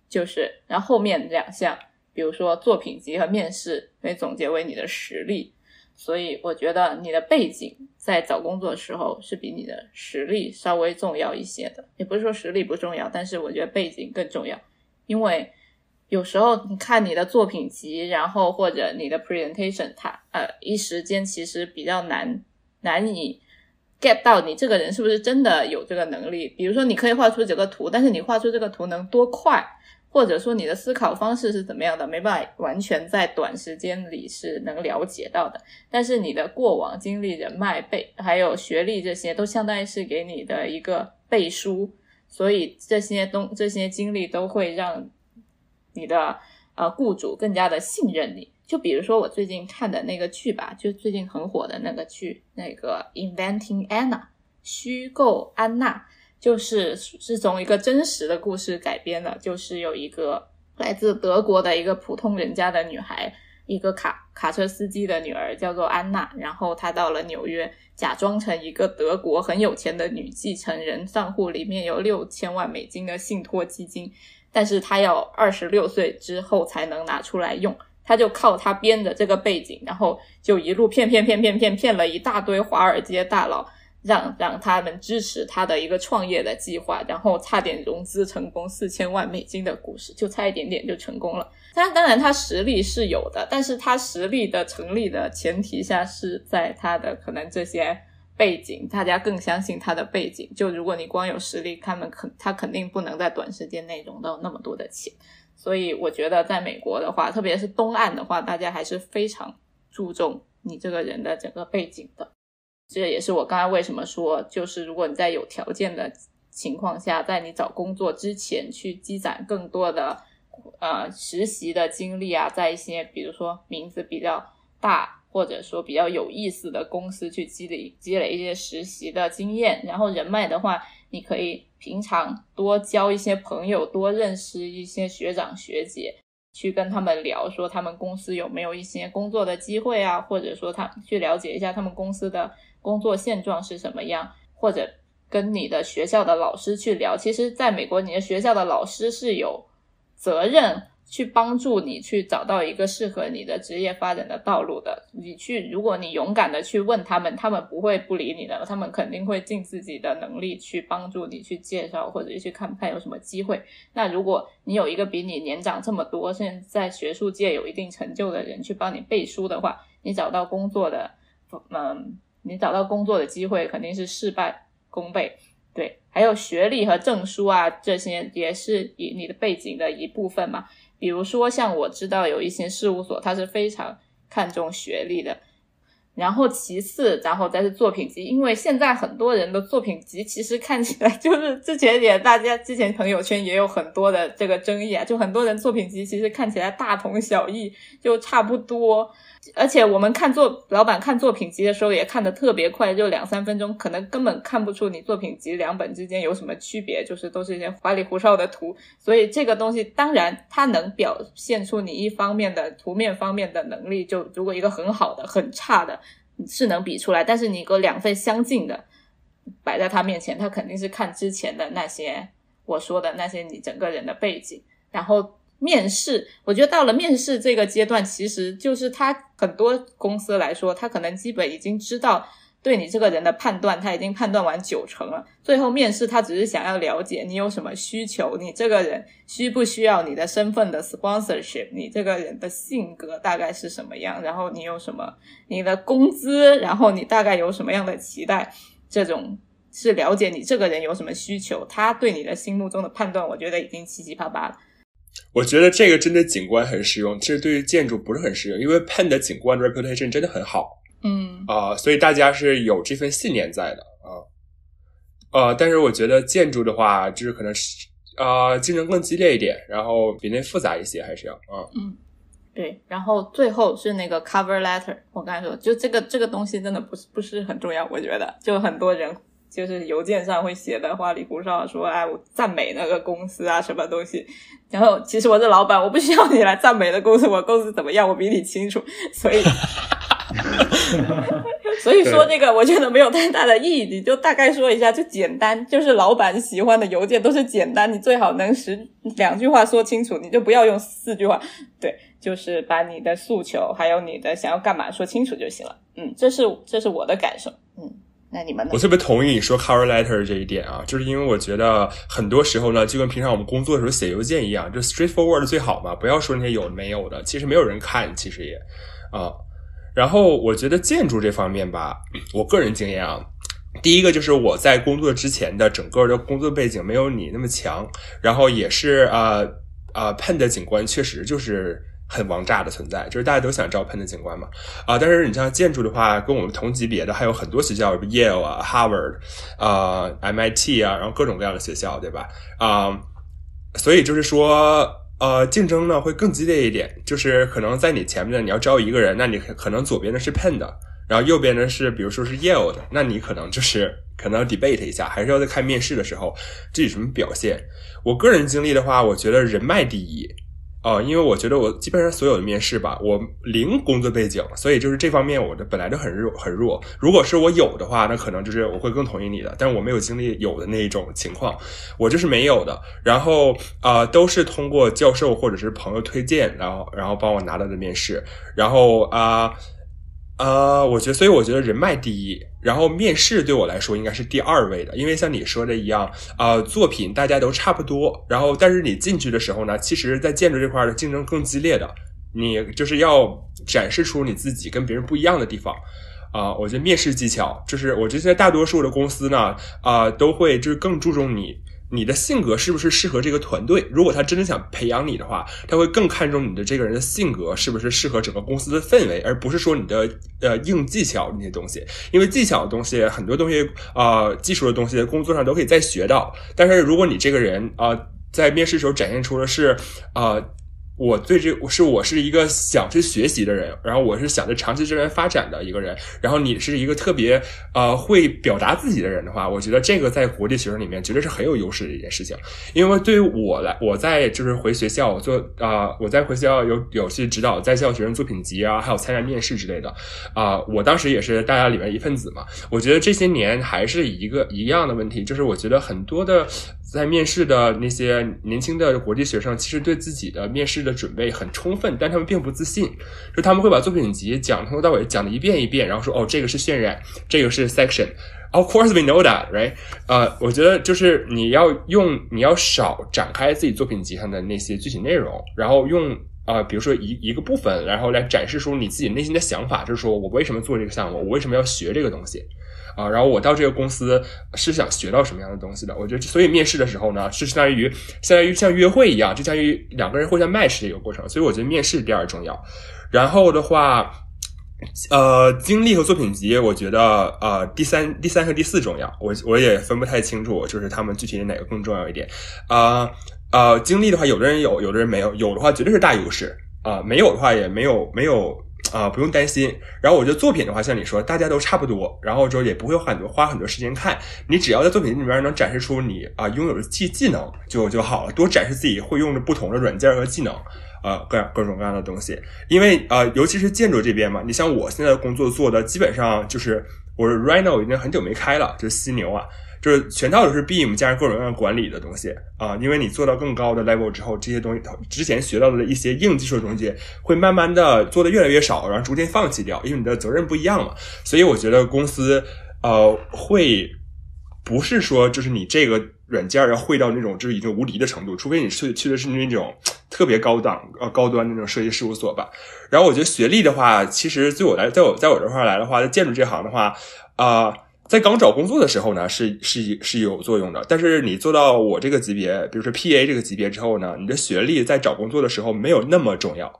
就是，然后后面两项，比如说作品集和面试，可以总结为你的实力。所以我觉得你的背景在找工作的时候是比你的实力稍微重要一些的。也不是说实力不重要，但是我觉得背景更重要，因为有时候你看你的作品集，然后或者你的 presentation，它呃一时间其实比较难难以 get 到你这个人是不是真的有这个能力。比如说你可以画出这个图，但是你画出这个图能多快？或者说你的思考方式是怎么样的，没办法完全在短时间里是能了解到的。但是你的过往经历、人脉背还有学历这些，都相当于是给你的一个背书，所以这些东这些经历都会让你的呃雇主更加的信任你。就比如说我最近看的那个剧吧，就最近很火的那个剧，那个 Inventing Anna，虚构安娜。就是是从一个真实的故事改编的，就是有一个来自德国的一个普通人家的女孩，一个卡卡车司机的女儿，叫做安娜。然后她到了纽约，假装成一个德国很有钱的女继承人，账户里面有六千万美金的信托基金，但是他要二十六岁之后才能拿出来用。他就靠他编的这个背景，然后就一路骗骗骗骗骗骗了一大堆华尔街大佬。让让他们支持他的一个创业的计划，然后差点融资成功四千万美金的故事，就差一点点就成功了。当当然他实力是有的，但是他实力的成立的前提下是在他的可能这些背景，大家更相信他的背景。就如果你光有实力，他们肯他肯定不能在短时间内融到那么多的钱。所以我觉得在美国的话，特别是东岸的话，大家还是非常注重你这个人的整个背景的。这也是我刚才为什么说，就是如果你在有条件的情况下，在你找工作之前去积攒更多的呃实习的经历啊，在一些比如说名字比较大或者说比较有意思的公司去积累积累一些实习的经验，然后人脉的话，你可以平常多交一些朋友，多认识一些学长学姐。去跟他们聊，说他们公司有没有一些工作的机会啊，或者说他去了解一下他们公司的工作现状是什么样，或者跟你的学校的老师去聊。其实，在美国，你的学校的老师是有责任去帮助你去找到一个适合你的职业发展的道路的。你去，如果你勇敢的去问他们，他们不会不理你的，他们肯定会尽自己的能力去帮助你去介绍或者去看看有什么机会。那如果你有一个比你年长这么多，现在在学术界有一定成就的人去帮你背书的话，你找到工作的，嗯，你找到工作的机会肯定是事半功倍。对，还有学历和证书啊，这些也是以你的背景的一部分嘛。比如说，像我知道有一些事务所，它是非常看重学历的。然后其次，然后再是作品集，因为现在很多人的作品集其实看起来 (laughs) 就是之前也大家之前朋友圈也有很多的这个争议啊，就很多人作品集其实看起来大同小异，就差不多。而且我们看作老板看作品集的时候也看得特别快，就两三分钟，可能根本看不出你作品集两本之间有什么区别，就是都是一些花里胡哨的图。所以这个东西当然它能表现出你一方面的图面方面的能力，就如果一个很好的、很差的，是能比出来。但是你个两份相近的摆在他面前，他肯定是看之前的那些我说的那些你整个人的背景，然后。面试，我觉得到了面试这个阶段，其实就是他很多公司来说，他可能基本已经知道对你这个人的判断，他已经判断完九成了。最后面试，他只是想要了解你有什么需求，你这个人需不需要你的身份的 sponsorship，你这个人的性格大概是什么样，然后你有什么你的工资，然后你大概有什么样的期待，这种是了解你这个人有什么需求，他对你的心目中的判断，我觉得已经七七八八了。我觉得这个真的景观很实用，其实对于建筑不是很实用，因为 Pen 的景观 reputation 真的很好，嗯啊，所以大家是有这份信念在的啊，呃，但是我觉得建筑的话，就是可能是啊竞争更激烈一点，然后比那复杂一些，还是要啊，嗯，对，然后最后是那个 cover letter，我刚才说，就这个这个东西真的不是不是很重要，我觉得就很多人。就是邮件上会写的花里胡哨，说哎，我赞美那个公司啊，什么东西。然后其实我是老板，我不需要你来赞美的公司，我公司怎么样，我比你清楚。所以，(laughs) 所以说这个我觉得没有太大的意义。你就大概说一下，就简单，就是老板喜欢的邮件都是简单，你最好能十两句话说清楚，你就不要用四句话。对，就是把你的诉求还有你的想要干嘛说清楚就行了。嗯，这是这是我的感受。嗯。那你们呢？我特别同意你说 cover letter 这一点啊，就是因为我觉得很多时候呢，就跟平常我们工作的时候写邮件一样，就 straightforward 最好嘛，不要说那些有没有的，其实没有人看，其实也啊。然后我觉得建筑这方面吧，我个人经验啊，第一个就是我在工作之前的整个的工作背景没有你那么强，然后也是呃呃 pen 的景观确实就是。很王炸的存在，就是大家都想招喷的景观嘛，啊，但是你像建筑的话，跟我们同级别的还有很多学校，Yale 啊、Harvard 啊、MIT 啊，然后各种各样的学校，对吧？啊，所以就是说，呃，竞争呢会更激烈一点，就是可能在你前面的你要招一个人，那你可能左边的是 pen 的，然后右边的是比如说是 Yale 的，那你可能就是可能要 debate 一下，还是要在看面试的时候自己什么表现。我个人经历的话，我觉得人脉第一。哦，因为我觉得我基本上所有的面试吧，我零工作背景，所以就是这方面我的本来就很弱很弱。如果是我有的话，那可能就是我会更同意你的。但是我没有经历有的那一种情况，我就是没有的。然后啊，都是通过教授或者是朋友推荐，然后然后帮我拿到的面试。然后啊。呃，我觉得，所以我觉得人脉第一，然后面试对我来说应该是第二位的，因为像你说的一样，啊，作品大家都差不多，然后但是你进去的时候呢，其实，在建筑这块的竞争更激烈的，你就是要展示出你自己跟别人不一样的地方，啊，我觉得面试技巧，就是我觉得大多数的公司呢，啊，都会就是更注重你。你的性格是不是适合这个团队？如果他真的想培养你的话，他会更看重你的这个人的性格是不是适合整个公司的氛围，而不是说你的呃硬技巧那些东西。因为技巧的东西，很多东西啊，技术的东西，工作上都可以再学到。但是如果你这个人啊，在面试时候展现出的是啊。我对这我是我是一个想去学习的人，然后我是想着长期这边发展的一个人，然后你是一个特别呃会表达自己的人的话，我觉得这个在国际学生里面绝对是很有优势的一件事情。因为对于我来，我在就是回学校做啊，我在回学校有有去指导在校学生作品集啊，还有参加面试之类的啊，我当时也是大家里面一份子嘛。我觉得这些年还是一个一样的问题，就是我觉得很多的。在面试的那些年轻的国际学生，其实对自己的面试的准备很充分，但他们并不自信。就他们会把作品集讲从头到尾讲的一遍一遍，然后说：“哦，这个是渲染，这个是 section。” Of course we know that, right？呃，我觉得就是你要用，你要少展开自己作品集上的那些具体内容，然后用啊，比如说一一个部分，然后来展示出你自己内心的想法，就是说我为什么做这个项目，我为什么要学这个东西。啊，然后我到这个公司是想学到什么样的东西的。我觉得，所以面试的时候呢，是相当于相当于像约会一样，就相当于两个人互相 match 的一个过程。所以我觉得面试第二重要。然后的话，呃，经历和作品集，我觉得呃第三、第三和第四重要。我我也分不太清楚，就是他们具体哪个更重要一点。啊呃，经历的话，有的人有，有的人没有，有的话绝对是大优势啊，没有的话也没有没有。啊，不用担心。然后我觉得作品的话，像你说，大家都差不多，然后之后也不会花很多花很多时间看。你只要在作品里面能展示出你啊拥有的技技能就就好了，多展示自己会用的不同的软件和技能，呃，各各种各样的东西。因为啊，尤其是建筑这边嘛，你像我现在的工作做的，基本上就是我 Rhino 已经很久没开了，就是犀牛啊。就是全套都是 Beam 加上各种各样管理的东西啊，因为你做到更高的 level 之后，这些东西之前学到的一些硬技术的东西会慢慢的做的越来越少，然后逐渐放弃掉，因为你的责任不一样嘛。所以我觉得公司呃会不是说就是你这个软件要会到那种就是已经无敌的程度，除非你去去的是那种特别高档呃高端那种设计事务所吧。然后我觉得学历的话，其实对我来在我在我这块来的话，在建筑这行的话啊。在刚找工作的时候呢，是是是有作用的。但是你做到我这个级别，比如说 PA 这个级别之后呢，你的学历在找工作的时候没有那么重要。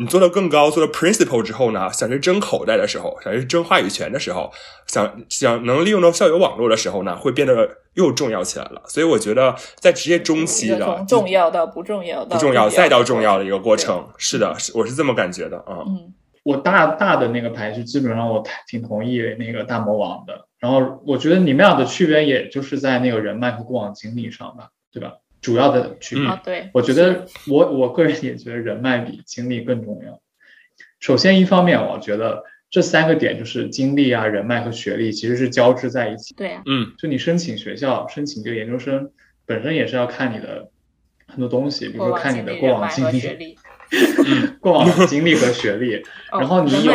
你做到更高，做到 Principal 之后呢，想去争口袋的时候，想去争话语权的时候，想想能利用到校友网络的时候呢，会变得又重要起来了。所以我觉得在职业中期的从重要到不重要，不重要再到重要的一个过程。是的，是我是这么感觉的啊。嗯，我大大的那个排序，基本上我挺同意那个大魔王的。然后我觉得你们俩的区别，也就是在那个人脉和过往经历上吧，对吧？主要的区别。对，我觉得我我个人也觉得人脉比经历更重要。首先，一方面，我觉得这三个点就是经历啊、人脉和学历，其实是交织在一起。对啊。嗯。就你申请学校、申请这个研究生，本身也是要看你的很多东西，比如说看你的过往经历。(laughs) 过往的经历和学历，然后你有，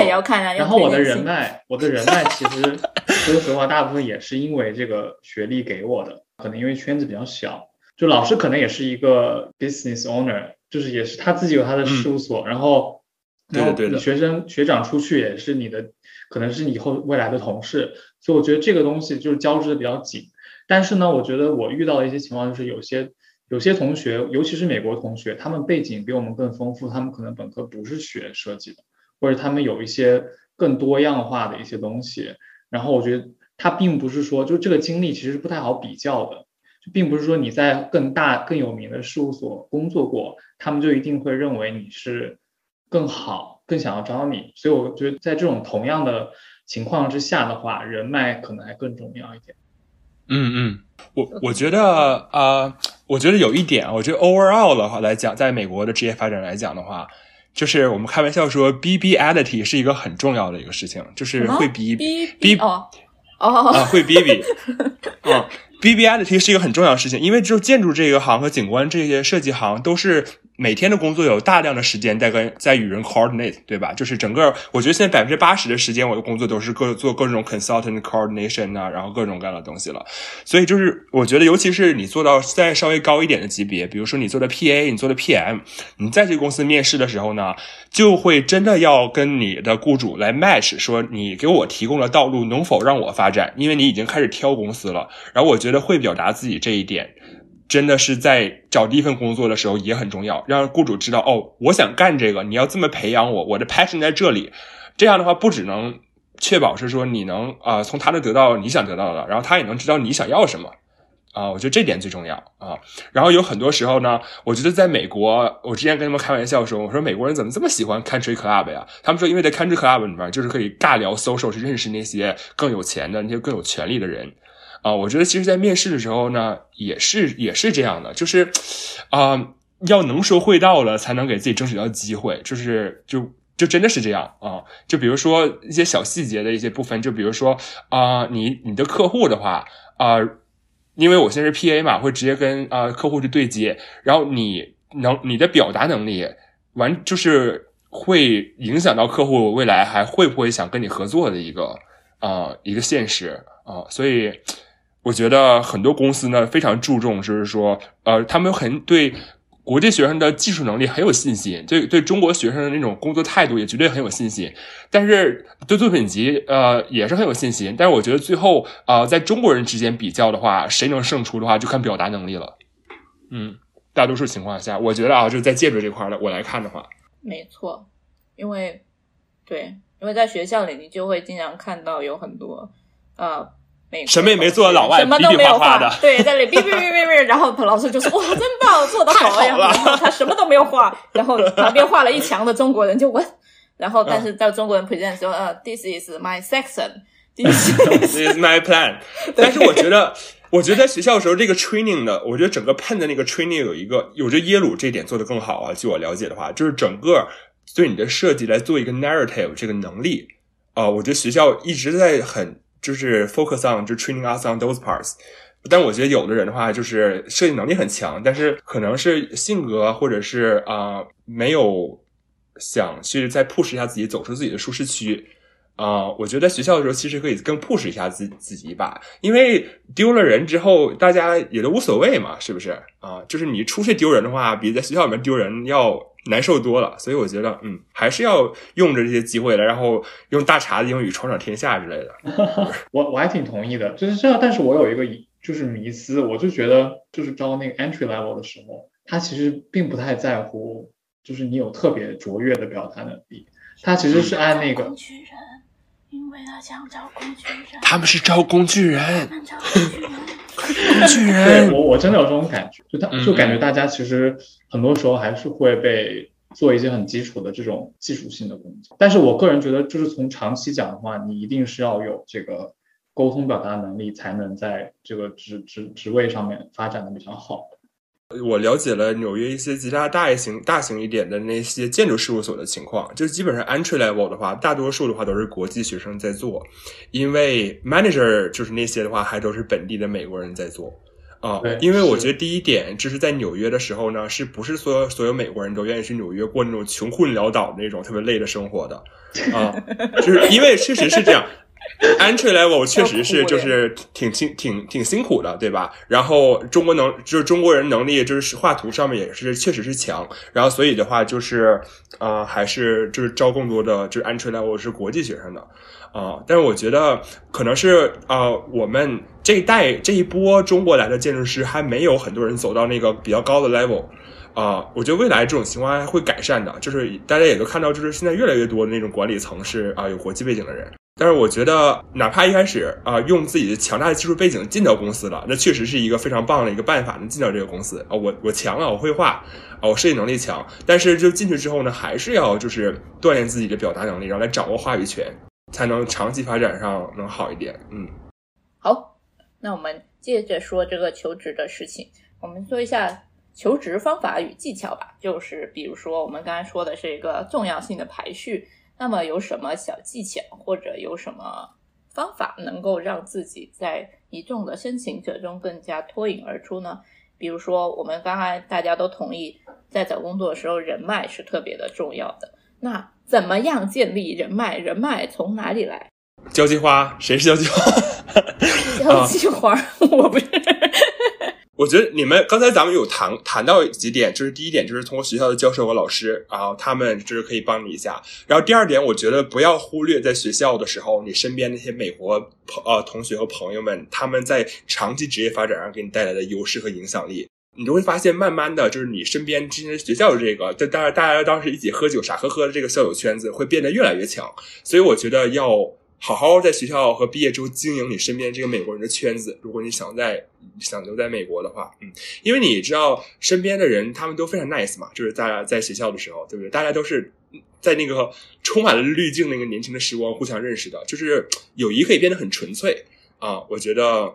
然后我的人脉，我的人脉其实说实话，大部分也是因为这个学历给我的，可能因为圈子比较小，就老师可能也是一个 business owner，就是也是他自己有他的事务所，然后，然后你学生学长出去也是你的，可能是你以后未来的同事，所以我觉得这个东西就是交织的比较紧，但是呢，我觉得我遇到的一些情况就是有些。有些同学，尤其是美国同学，他们背景比我们更丰富，他们可能本科不是学设计的，或者他们有一些更多样化的一些东西。然后我觉得他并不是说，就这个经历其实不太好比较的，就并不是说你在更大更有名的事务所工作过，他们就一定会认为你是更好，更想要招你。所以我觉得在这种同样的情况之下的话，人脉可能还更重要一点。嗯嗯，我我觉得啊，我觉得有一点，我觉得 overall 的话来讲，在美国的职业发展来讲的话，就是我们开玩笑说，B B ality 是一个很重要的一个事情，就是会 B B 哦哦啊，会 B B 啊，B B ality 是一个很重要的事情，因为就建筑这个行和景观这些设计行都是。每天的工作有大量的时间在跟在与人 coordinate，对吧？就是整个，我觉得现在百分之八十的时间，我的工作都是各做各种 consultant coordination 啊，然后各种各样的东西了。所以就是，我觉得，尤其是你做到再稍微高一点的级别，比如说你做的 PA，你做的 PM，你在这个公司面试的时候呢，就会真的要跟你的雇主来 match，说你给我提供了道路，能否让我发展？因为你已经开始挑公司了。然后我觉得会表达自己这一点。真的是在找第一份工作的时候也很重要，让雇主知道哦，我想干这个，你要这么培养我，我的 passion 在这里。这样的话，不只能确保是说你能啊从他那得到你想得到的，然后他也能知道你想要什么啊。我觉得这点最重要啊。然后有很多时候呢，我觉得在美国，我之前跟他们开玩笑说，我说美国人怎么这么喜欢 country club 呀？他们说，因为在 country club 里面就是可以尬聊 social，是认识那些更有钱的那些更有权利的人。啊，我觉得其实，在面试的时候呢，也是也是这样的，就是，啊，要能说会道了，才能给自己争取到机会，就是就就真的是这样啊。就比如说一些小细节的一些部分，就比如说啊，你你的客户的话啊，因为我现在是 P A 嘛，会直接跟啊客户去对接，然后你能你的表达能力完，就是会影响到客户未来还会不会想跟你合作的一个啊一个现实啊，所以。我觉得很多公司呢非常注重，就是说，呃，他们很对国际学生的技术能力很有信心，对对中国学生的那种工作态度也绝对很有信心。但是对作品集，呃，也是很有信心。但是我觉得最后啊，在中国人之间比较的话，谁能胜出的话，就看表达能力了。嗯，大多数情况下，我觉得啊，就是在建筑这块的我来看的话，没错，因为对，因为在学校里，你就会经常看到有很多呃。什么也没做，老外什么都没有画的，对，在那里哔哔哔哔哔，然后老师就说哇，真棒，做的好呀。然后他什么都没有画，然后旁边画了一墙的中国人就问，然后但是到中国人 present 说，呃，this is my section，this (laughs) is my plan。(laughs) 但是我觉得，我觉得在学校的时候，这个 training 的，我觉得整个 pen 的那个 training 有一个，我觉得耶鲁这点做得更好啊。据我了解的话，就是整个对你的设计来做一个 narrative 这个能力啊，我觉得学校一直在很。就是 focus on 就 training us on those parts，但我觉得有的人的话就是设计能力很强，但是可能是性格或者是啊没有想去再 push 一下自己走出自己的舒适区啊，我觉得在学校的时候其实可以更 push 一下自自己一把，因为丢了人之后大家也都无所谓嘛，是不是啊？就是你出去丢人的话，比在学校里面丢人要。难受多了，所以我觉得，嗯，还是要用着这些机会来，然后用大碴子英语闯闯天下之类的。(laughs) 我我还挺同意的，就是这样。但是我有一个就是迷思，我就觉得，就是招那个 entry level 的时候，他其实并不太在乎，就是你有特别卓越的表达能力，他其实是按那个。因为他想找工具人，他们是招工具人，工具人。(laughs) 我我真的有这种感觉，就他就感觉大家其实很多时候还是会被做一些很基础的这种技术性的工作。但是我个人觉得，就是从长期讲的话，你一定是要有这个沟通表达能力，才能在这个职职职位上面发展的比较好。我了解了纽约一些其他大型、大型一点的那些建筑事务所的情况，就基本上 entry level 的话，大多数的话都是国际学生在做，因为 manager 就是那些的话还都是本地的美国人在做啊。因为我觉得第一点就是在纽约的时候呢，是不是所有所有美国人都愿意去纽约过那种穷困潦倒那种特别累的生活的啊？就是因为确实是这样。(laughs) Entry level 确实是就是挺辛挺挺辛苦的，对吧？然后中国能就是中国人能力就是画图上面也是确实是强，然后所以的话就是啊还是就是招更多的就是 Entry level 是国际学生的啊，但是我觉得可能是啊我们这一代这一波中国来的建筑师还没有很多人走到那个比较高的 level 啊，我觉得未来这种情况还会改善的，就是大家也都看到就是现在越来越多的那种管理层是啊有国际背景的人。但是我觉得，哪怕一开始啊，用自己的强大的技术背景进到公司了，那确实是一个非常棒的一个办法，能进到这个公司啊。我我强啊，我会画啊，我设计能力强。但是就进去之后呢，还是要就是锻炼自己的表达能力，然后来掌握话语权，才能长期发展上能好一点。嗯，好，那我们接着说这个求职的事情，我们说一下求职方法与技巧吧。就是比如说，我们刚才说的是一个重要性的排序。那么有什么小技巧或者有什么方法能够让自己在一众的申请者中更加脱颖而出呢？比如说，我们刚才大家都同意，在找工作的时候，人脉是特别的重要的。那怎么样建立人脉？人脉从哪里来？交际花？谁是交际花？(laughs) 交际花？(laughs) 我不是。我觉得你们刚才咱们有谈谈到几点，就是第一点就是通过学校的教授和老师，然后他们就是可以帮你一下。然后第二点，我觉得不要忽略在学校的时候，你身边那些美国朋呃同学和朋友们，他们在长期职业发展上给你带来的优势和影响力，你就会发现，慢慢的就是你身边之前学校的这个，就当然大家当时一起喝酒傻呵呵的这个校友圈子会变得越来越强。所以我觉得要。好好在学校和毕业之后经营你身边这个美国人的圈子。如果你想在想留在美国的话，嗯，因为你知道身边的人他们都非常 nice 嘛，就是大家在学校的时候，对不对？大家都是在那个充满了滤镜那个年轻的时光互相认识的，就是友谊可以变得很纯粹啊。我觉得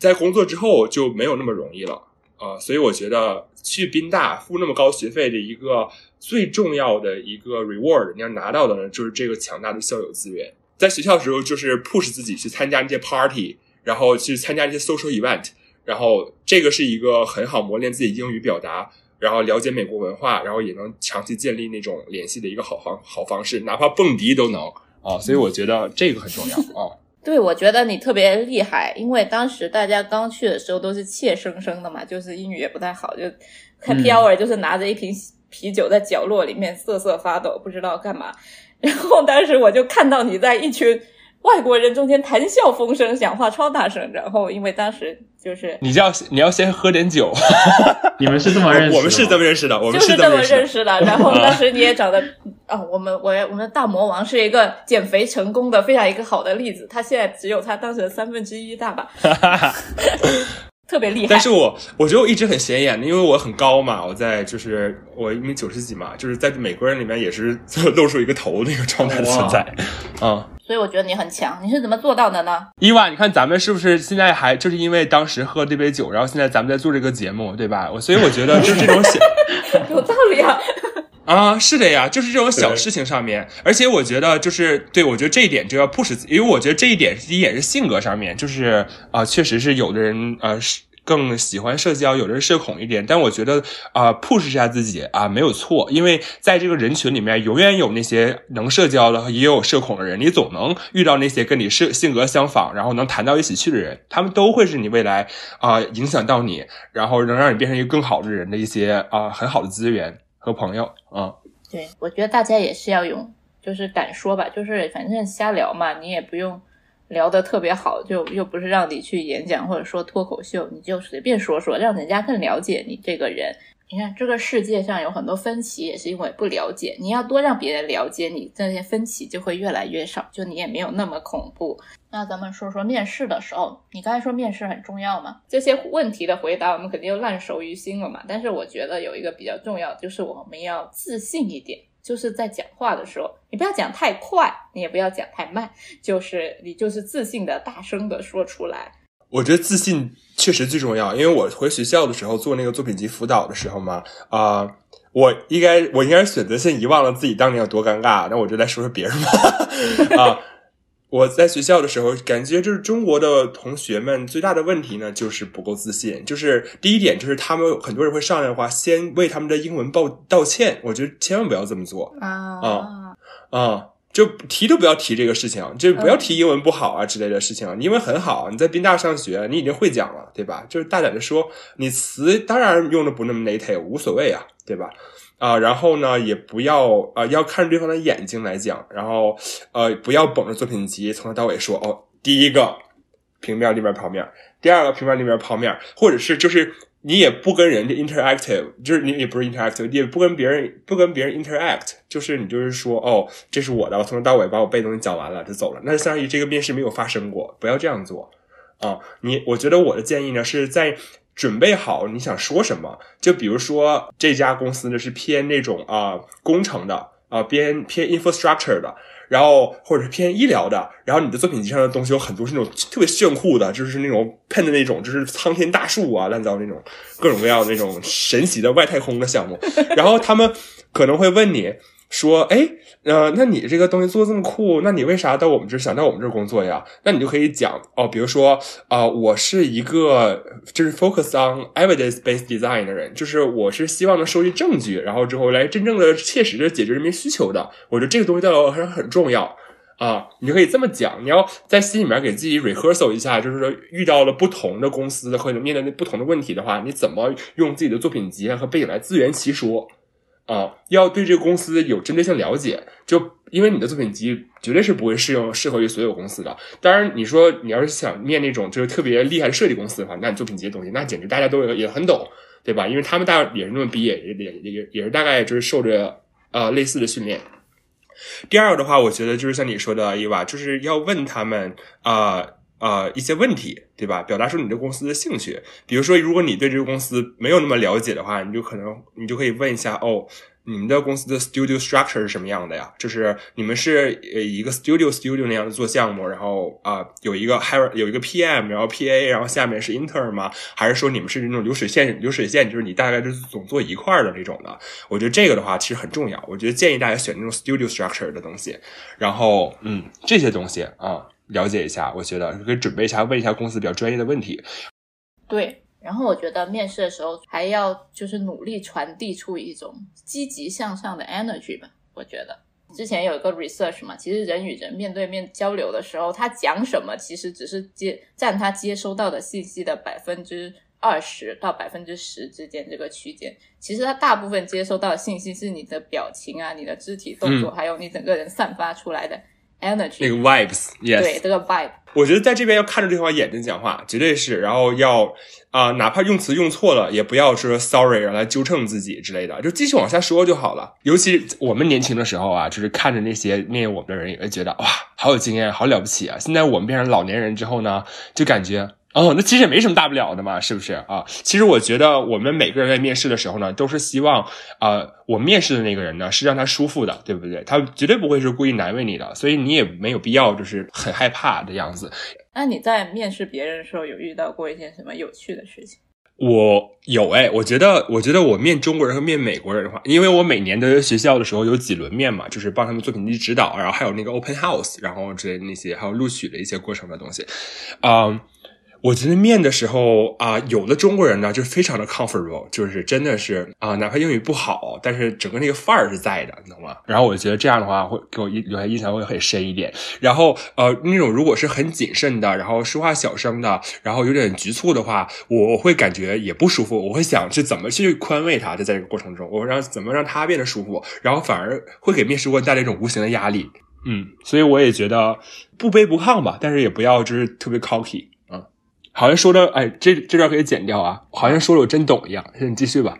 在工作之后就没有那么容易了啊，所以我觉得去宾大付那么高学费的一个最重要的一个 reward，你要拿到的呢，就是这个强大的校友资源。在学校的时候，就是 push 自己去参加那些 party，然后去参加一些 social event，然后这个是一个很好磨练自己英语表达，然后了解美国文化，然后也能长期建立那种联系的一个好方好方式，哪怕蹦迪都能啊，所以我觉得这个很重要 (laughs) 啊。对，我觉得你特别厉害，因为当时大家刚去的时候都是怯生生的嘛，就是英语也不太好，就，Happy Hour 就是拿着一瓶啤酒在角落里面瑟瑟发抖，不知道干嘛。然后当时我就看到你在一群外国人中间谈笑风生，讲话超大声。然后因为当时就是你要你要先喝点酒，(laughs) 你们是这么认识的？我们是这么认识的，我们就是这么认识认识的。然后当时你也长得啊，我们我我们大魔王是一个减肥成功的非常一个好的例子，他现在只有他当时的三分之一大吧，(laughs) 特别厉害。但是我我觉得我一直很显眼的，因为我很高嘛，我在就是我一米九十几嘛，就是在美国人里面也是露出一个头那个状态的存在，啊、所以我觉得你很强，你是怎么做到的呢？伊娃，你看咱们是不是现在还就是因为当时喝这杯酒，然后现在咱们在做这个节目，对吧？我所以我觉得就是这种显 (laughs) 有道理啊。啊，是的呀，就是这种小事情上面，而且我觉得就是对我觉得这一点就要 push，因为我觉得这一点第一点是性格上面，就是啊、确实是有的人呃是。更喜欢社交，有的人社恐一点，但我觉得啊、push 一下自己啊、没有错，因为在这个人群里面，永远有那些能社交的，也有社恐的人，你总能遇到那些跟你是性格相仿，然后能谈到一起去的人，他们都会是你未来啊、影响到你，然后能让你变成一个更好的人的一些啊、很好的资源和朋友啊。对，我觉得大家也是要用，就是敢说吧，就是反正瞎聊嘛，你也不用聊得特别好，就又不是让你去演讲或者说脱口秀，你就随便说说，让人家更了解你这个人。你看这个世界上有很多分歧，也是因为不了解。你要多让别人了解你，这些分歧就会越来越少，就你也没有那么恐怖。那咱们说说面试的时候，你刚才说面试很重要嘛？这些问题的回答我们肯定就烂熟于心了嘛。但是我觉得有一个比较重要，就是我们要自信一点，就是在讲话的时候，你不要讲太快，你也不要讲太慢，就是你就是自信的大声的说出来。我觉得自信确实最重要，因为我回学校的时候做那个作品集辅导的时候嘛，啊、我应该我应该是选择性遗忘了自己当年有多尴尬，那我就来说说别人吧。(laughs) 啊，我在学校的时候，感觉就是中国的同学们最大的问题呢，就是不够自信。就是第一点，就是他们很多人会上来的话，先为他们的英文报道歉，我觉得千万不要这么做。啊啊、就提都不要提这个事情，就不要提英文不好啊之类的事情。你英文很好，你在宾大上学，你已经会讲了，对吧？就是大胆的说，你词当然用的不那么 native，无所谓啊，对吧？啊、然后呢，也不要啊、要看着对方的眼睛来讲，然后呃，不要绷着作品集从头到尾说哦，第一个平面立面泡面，第二个平面立面泡面，或者是就是你也不跟人家 interactive，就是你也不是 interactive，也不跟别人不跟别人 interact，就是你就是说哦，这是我的，我从头到尾把我背东西讲完了就走了，那相当于这个面试没有发生过，不要这样做啊。你我觉得我的建议呢是在。准备好你想说什么，就比如说这家公司呢是偏那种啊、工程的啊、偏偏 infrastructure 的，然后或者是偏医疗的，然后你的作品集上的东西有很多是那种特别炫酷的，就是那种喷的那种，就是苍天大树啊，乱糟那种各种各样那种神奇的外太空的项目，然后他们可能会问你说，哎，呃，那你这个东西做这么酷，那你为啥到我们这儿想到我们这儿工作呀？那你就可以讲哦，比如说啊、我是一个就是 focus on evidence based design 的人，就是我是希望能收集证据，然后之后来真正的切实的解决人民需求的。我觉得这个东西对我还是很重要。啊，你就可以这么讲，你要在心里面给自己 rehearsal 一下，就是说遇到了不同的公司或者面对不同的问题的话，你怎么用自己的作品集和背景来自圆其说。啊，要对这个公司有针对性了解，就因为你的作品集绝对是不会适用适合于所有公司的。当然，你说你要是想面那种就是特别厉害的设计公司的话，那你作品集的东西那简直大家都有也很懂，对吧？因为他们大也是那么毕业，也也也也是大概就是受着呃类似的训练。第二个的话，我觉得就是像你说的，伊娃，就是要问他们啊。呃，一些问题，对吧？表达出你对公司的兴趣。比如说，如果你对这个公司没有那么了解的话，你就可能你就可以问一下，哦，你们的公司的 studio structure 是什么样的呀？就是你们是呃一个 studio studio 那样的做项目，然后啊、有一个 hire 有一个 PM，然后 PA，然后下面是 intern 吗？还是说你们是那种流水线流水线，就是你大概就是总做一块儿的这种的？我觉得这个的话其实很重要。我觉得建议大家选那种 studio structure 的东西，然后嗯这些东西啊。了解一下，我觉得可以准备一下，问一下公司比较专业的问题。对，然后我觉得面试的时候还要就是努力传递出一种积极向上的 energy 吧。我觉得之前有一个 research 嘛，其实人与人面对面交流的时候，他讲什么其实只是接占他接收到的信息的百分之二十到百分之十之间这个区间。其实它大部分接收到的信息是你的表情啊、你的肢体动作，还有你整个人散发出来的 energy，那个 vibes，yes，对这个 vibe。我觉得在这边要看着对方眼睛讲话，绝对是，然后要啊、哪怕用词用错了，也不要说 sorry 然后来纠正自己之类的，就继续往下说就好了。尤其我们年轻的时候啊，就是看着那些念我们的人，也会觉得哇，好有经验，好了不起啊。现在我们变成老年人之后呢，就感觉。哦，那其实也没什么大不了的嘛，是不是啊？其实我觉得我们每个人在面试的时候呢，都是希望啊、呃我面试的那个人呢是让他舒服的，对不对？他绝对不会是故意难为你的，所以你也没有必要就是很害怕的样子。那你在面试别人的时候，有遇到过一些什么有趣的事情？我有哎，我觉得，我觉得我面中国人和面美国人的话，因为我每年的学校的时候有几轮面嘛，就是帮他们作品集指导，然后还有那个 open house，然后之类的那些，还有录取的一些过程的东西，啊、我觉得面的时候啊、有的中国人呢就非常的 comfortable，就是真的是啊、哪怕英语不好，但是整个那个范儿是在的，你懂吗？然后我觉得这样的话会给我印留下印象会很深一点。然后呃，那种如果是很谨慎的，然后说话小声的，然后有点局促的话，我会感觉也不舒服。我会想是怎么去宽慰他，在在这个过程中，我让怎么让他变得舒服，然后反而会给面试官带来一种无形的压力。嗯，所以我也觉得不卑不亢吧，但是也不要就是特别 cocky。好像说的，哎，这这段可以剪掉啊，好像说的我真懂一样。你继续吧。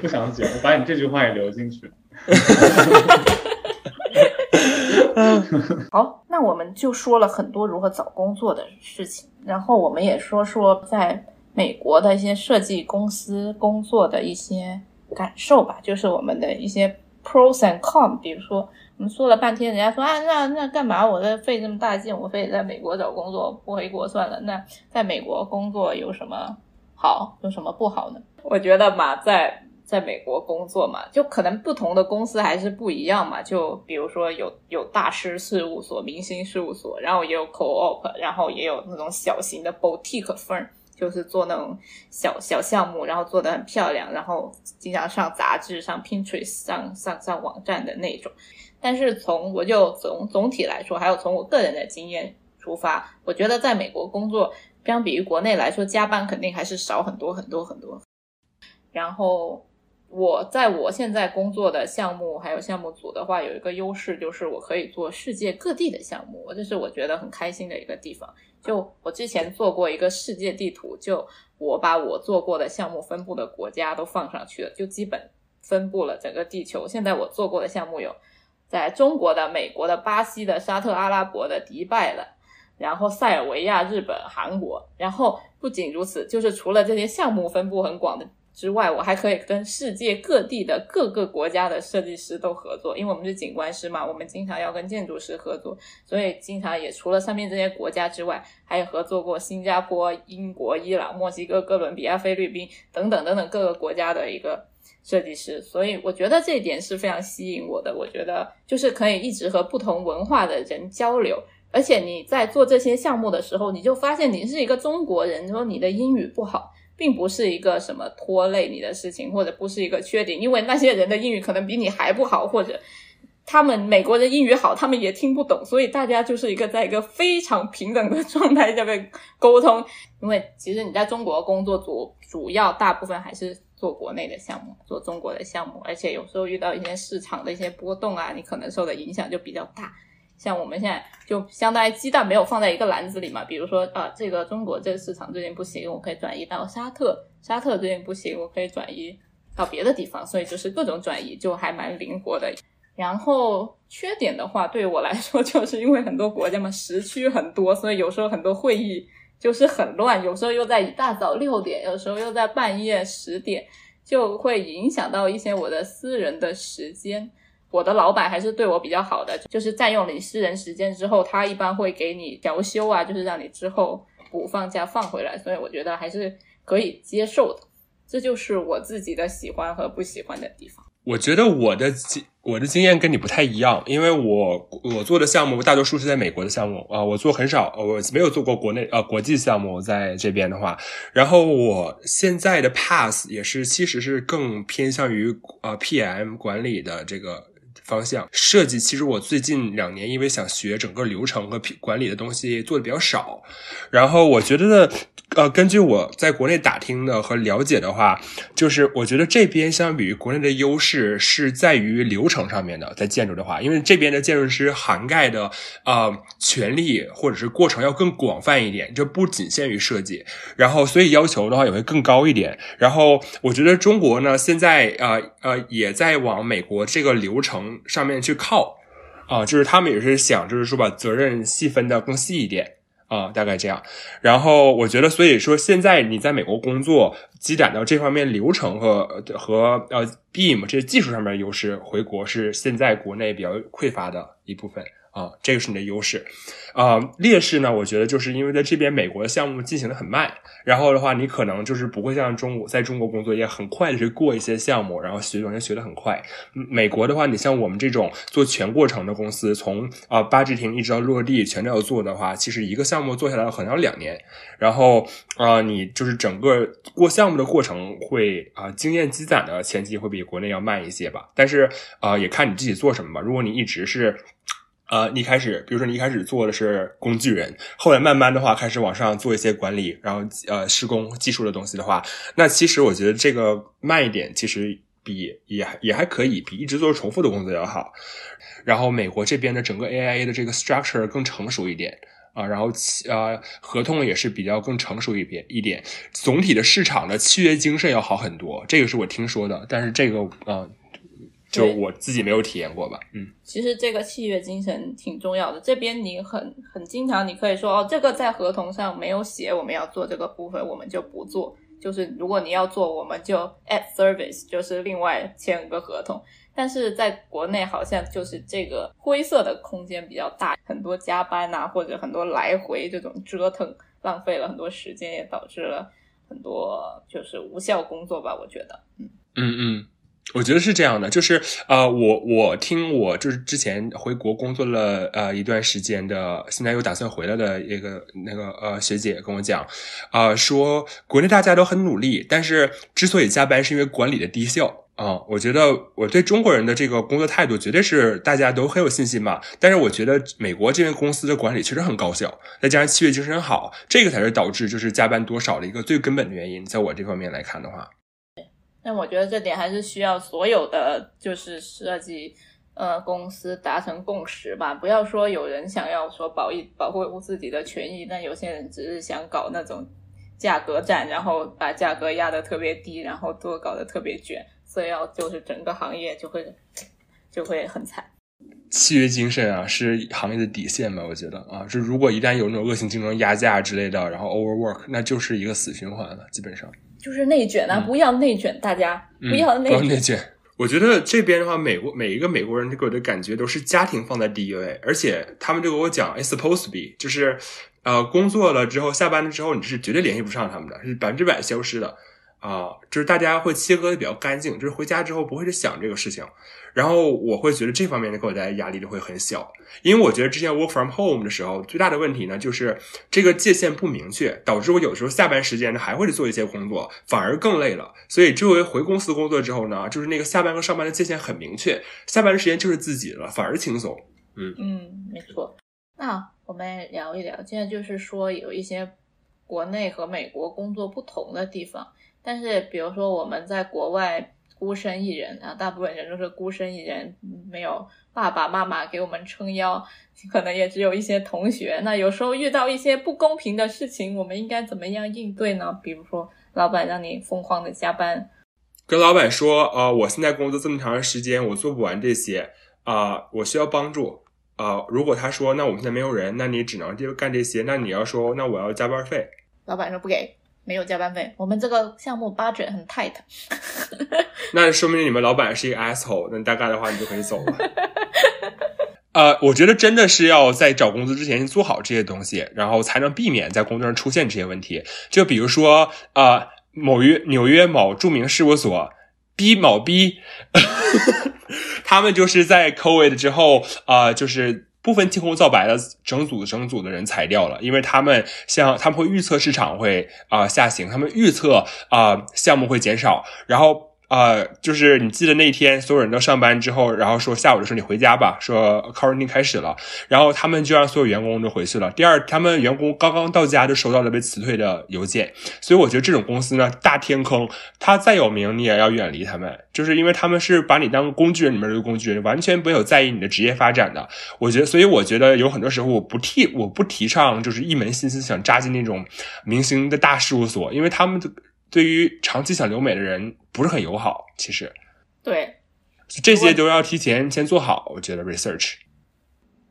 不想剪，我把你这句话也留进去。(laughs) 好，那我们就说了很多如何找工作的事情，然后我们也说说在美国的一些设计公司工作的一些感受吧，就是我们的一些 pros and cons。比如说，我们说了半天，人家说啊，那那干嘛？我这费这么大劲，我非得在美国找工作，不回国算了。那在美国工作有什么好，有什么不好呢？我觉得嘛，在在美国工作嘛，就可能不同的公司还是不一样嘛。就比如说有有大师事务所、明星事务所，然后也有 co-op，然后也有那种小型的 boutique firm，就是做那种小小项目，然后做的很漂亮，然后经常上杂志、上 Pinterest、上上上网站的那种。但是从我就总总体来说，还有从我个人的经验出发，我觉得在美国工作，相比于国内来说，加班肯定还是少很多很多很多。然后我在我现在工作的项目还有项目组的话，有一个优势就是我可以做世界各地的项目，这是我觉得很开心的一个地方。就我之前做过一个世界地图，就我把我做过的项目分布的国家都放上去了，就基本分布了整个地球。现在我做过的项目有在中国的、美国的、巴西的、沙特阿拉伯的、迪拜的。然后塞尔维亚、日本、韩国，然后不仅如此，就是除了这些项目分布很广的之外，我还可以跟世界各地的各个国家的设计师都合作，因为我们是景观师嘛，我们经常要跟建筑师合作，所以经常也除了上面这些国家之外，还有合作过新加坡、英国、伊朗、墨西哥、哥伦比亚、菲律宾等等等等各个国家的一个设计师，所以我觉得这一点是非常吸引我的。我觉得就是可以一直和不同文化的人交流。而且你在做这些项目的时候，你就发现你是一个中国人，说你的英语不好，并不是一个什么拖累你的事情，或者不是一个缺点，因为那些人的英语可能比你还不好，或者他们美国人英语好，他们也听不懂，所以大家就是一个在一个非常平等的状态下面沟通。因为其实你在中国工作主主要大部分还是做国内的项目，做中国的项目，而且有时候遇到一些市场的一些波动啊，你可能受的影响就比较大。像我们现在就相当于鸡蛋没有放在一个篮子里嘛，比如说啊，这个中国这个市场最近不行，我可以转移到沙特；沙特最近不行，我可以转移到别的地方，所以就是各种转移就还蛮灵活的。然后缺点的话，对于我来说，(laughs) 就是因为很多国家嘛时区很多，所以有时候很多会议就是很乱，有时候又在一大早六点，有时候又在半夜十点，就会影响到一些我的私人的时间。我的老板还是对我比较好的，就是占用你私人时间之后，他一般会给你调休啊，就是让你之后补放假放回来，所以我觉得还是可以接受的。这就是我自己的喜欢和不喜欢的地方。我觉得我的经我的经验跟你不太一样，因为我我做的项目大多数是在美国的项目啊、我做很少，我没有做过国内呃国际项目在这边的话，然后我现在的 pass 也是其实是更偏向于呃 PM 管理的这个方向。设计其实我最近两年因为想学整个流程和管理的东西做的比较少，然后我觉得呢。呃，根据我在国内打听的和了解的话，就是我觉得这边相比于国内的优势是在于流程上面的，在建筑的话，因为这边的建筑师涵盖的啊权利或者是过程要更广泛一点，就不仅限于设计，然后所以要求的话也会更高一点。然后我觉得中国呢，现在啊呃也在往美国这个流程上面去靠，啊，就是他们也是想就是说把责任细分的更细一点。啊，大概这样。然后我觉得，所以说现在你在美国工作，积攒到这方面流程和和呃，beam 这些技术上面优势，回国是现在国内比较匮乏的一部分。啊，这个是你的优势，啊，劣势呢？我觉得就是因为在这边美国的项目进行的很慢，然后的话，你可能就是不会像中国在中国工作也很快的去过一些项目，然后学东西学的很快。美国的话，你像我们这种做全过程的公司，从啊八字亭一直到落地全都要做的话，其实一个项目做下来可能要两年，然后啊，你就是整个过项目的过程会啊经验积攒的前期会比国内要慢一些吧，但是啊也看你自己做什么吧。如果你一直是。呃，你开始，比如说你一开始做的是工具人，后来慢慢的话开始往上做一些管理，然后呃施工技术的东西的话，那其实我觉得这个慢一点，其实比也也还可以，比一直做重复的工作要好。然后美国这边的整个 AIA 的这个 structure 更成熟一点啊，然后呃合同也是比较更成熟一点一点，总体的市场的契约精神要好很多，这个是我听说的，但是这个呃。就我自己没有体验过吧，嗯，其实这个契约精神挺重要的。这边你很很经常，你可以说哦，这个在合同上没有写，我们要做这个部分，我们就不做。就是如果你要做，我们就 at service，就是另外签个合同。但是在国内好像就是这个灰色的空间比较大，很多加班啊，或者很多来回这种折腾，浪费了很多时间，也导致了很多就是无效工作吧。我觉得，嗯嗯嗯。我觉得是这样的，就是呃，我我听我就是之前回国工作了呃一段时间的，现在又打算回来的一个那个呃学姐跟我讲，啊，说国内大家都很努力，但是之所以加班是因为管理的低效啊。我觉得我对中国人的这个工作态度绝对是大家都很有信心嘛，但是我觉得美国这边公司的管理确实很高效，再加上契约精神好，这个才是导致就是加班多少的一个最根本的原因，在我这方面来看的话。但我觉得这点还是需要所有的就是设计呃公司达成共识吧，不要说有人想要说保一保护自己的权益，但有些人只是想搞那种价格战，然后把价格压得特别低，然后多搞得特别卷，所以要就是整个行业就会就会很惨。契约精神啊，是行业的底线吧？我觉得啊，就如果一旦有那种恶性竞争、压价之类的，然后 overwork，那就是一个死循环了，基本上。就是内卷啊！不要内卷，大家不要内内卷。我觉得这边的话，美国每一个美国人给我的感觉都是家庭放在第一位，而且他们就跟我讲，it's supposed to be，就是呃，工作了之后，下班了之后，你是绝对联系不上他们的，是百分之百消失的。啊，就是大家会切割的比较干净，就是回家之后不会去想这个事情，然后我会觉得这方面的给我带来压力就会很小，因为我觉得之前 work from home 的时候最大的问题呢，就是这个界限不明确，导致我有时候下班时间呢还会去做一些工作，反而更累了。所以这回回公司工作之后呢，就是那个下班和上班的界限很明确，下班的时间就是自己了，反而轻松。嗯嗯，没错。那我们聊一聊，现在就是说有一些国内和美国工作不同的地方。但是，比如说我们在国外孤身一人啊，大部分人都是孤身一人，没有爸爸妈妈给我们撑腰，可能也只有一些同学。那有时候遇到一些不公平的事情，我们应该怎么样应对呢？比如说，老板让你疯狂的加班，跟老板说，呃，我现在工作这么长时间，我做不完这些，啊，我需要帮助，啊，如果他说，那我们现在没有人，那你只能就干这些，那你要说，那我要加班费，老板说不给。没有加班费，我们这个项目 budget 很 tight。(laughs) 那说明你们老板是一个 asshole，那大概的话你就可以走了。(laughs) 呃，我觉得真的是要在找工作之前做好这些东西，然后才能避免在工作上出现这些问题。就比如说，呃，某约纽约某著名事务所 B 某 B，(laughs) 他们就是在 COVID 之后，啊，就是。部分青红皂白的整组整组的人裁掉了，因为他们像他们会预测市场会啊下行，他们预测啊项目会减少，然后呃，就是你记得那天所有人都上班之后，然后说下午的时候你回家吧，说 quarantine 开始了，然后他们就让所有员工都回去了。第二，他们员工刚刚到家就收到了被辞退的邮件，所以我觉得这种公司呢，大天坑，他再有名你也要远离他们，就是因为他们是把你当工具人里面的工具人，完全没有在意你的职业发展的。我觉得，所以我觉得有很多时候我不替我不提倡就是一门心思想扎进那种明星的大事务所，因为他们对于长期想留美的人。不是很友好，其实，对，这些都要提前先做好。我觉得 research，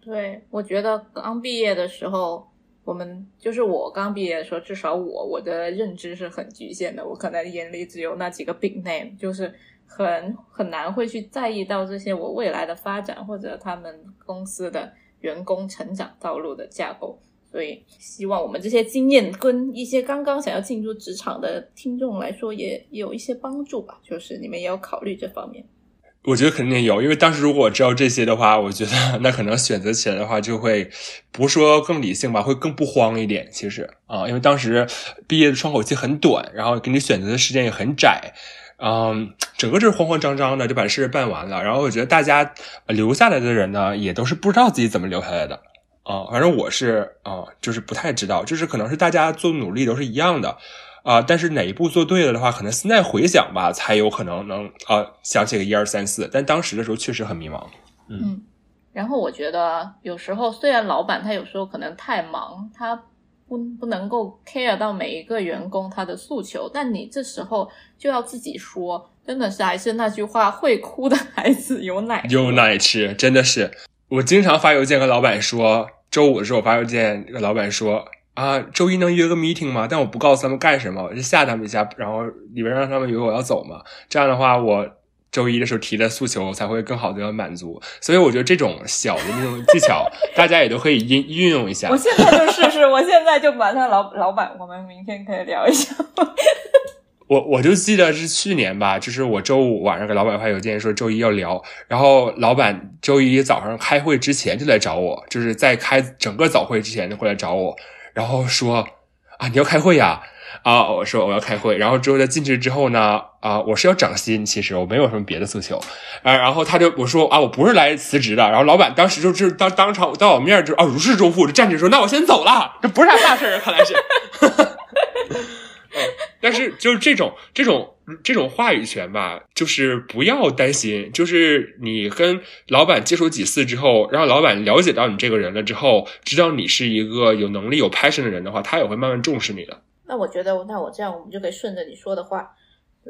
对我觉得刚毕业的时候，我们就是我刚毕业的时候，至少我我的认知是很局限的，我可能眼里只有那几个 big name，就是很很难会去在意到这些我未来的发展或者他们公司的员工成长道路的架构。所以，希望我们这些经验跟一些刚刚想要进入职场的听众来说，也有一些帮助吧。就是你们也要考虑这方面。我觉得肯定有，因为当时如果知道这些的话，我觉得那可能选择起来的话，就会不说更理性吧，会更不慌一点。其实啊，因为当时毕业的窗口期很短，然后给你选择的时间也很窄，嗯，整个就是慌慌张张的就把事办完了。然后我觉得大家留下来的人呢，也都是不知道自己怎么留下来的。啊，反正我是啊，就是不太知道，就是可能是大家做努力都是一样的，啊，但是哪一步做对了的话，可能现在回想吧，才有可能能啊想起个一二三四，但当时的时候确实很迷茫。嗯，然后我觉得有时候虽然老板他有时候可能太忙，他不不能够 care 到每一个员工他的诉求，但你这时候就要自己说，真的是还是那句话，会哭的孩子有奶有奶吃，真的是。我经常发邮件跟老板说。周五的时候，我发邮件跟老板说啊，周一能约个 meeting 吗？但我不告诉他们干什么，我就吓他们一下，然后里边让他们以为我要走嘛。这样的话，我周一的时候提的诉求才会更好的满足。所以我觉得这种小的那种技巧，大家也都可以运运用一下。我现在就试试，我现在就马上老老板，我们明天可以聊一下。我我就记得是去年吧，就是我周五晚上给老板发邮件说周一要聊，然后老板周一早上开会之前就来找我，就是在开整个早会之前就过来找我，然后说啊你要开会呀？啊我说我要开会，然后之后在进去之后呢啊我是要涨薪，其实我没有什么别的诉求啊，然后他就我说啊我不是来辞职的，然后老板当时就是当当场当我面就啊如释重负，就站起来说那我先走了，这不是啥大事儿，看来是。(laughs) 但是就是这种这种这种话语权吧，就是不要担心，就是你跟老板接触几次之后，让老板了解到你这个人了之后，知道你是一个有能力有 passion 的人的话，他也会慢慢重视你的。那我觉得，那我这样我们就可以顺着你说的话，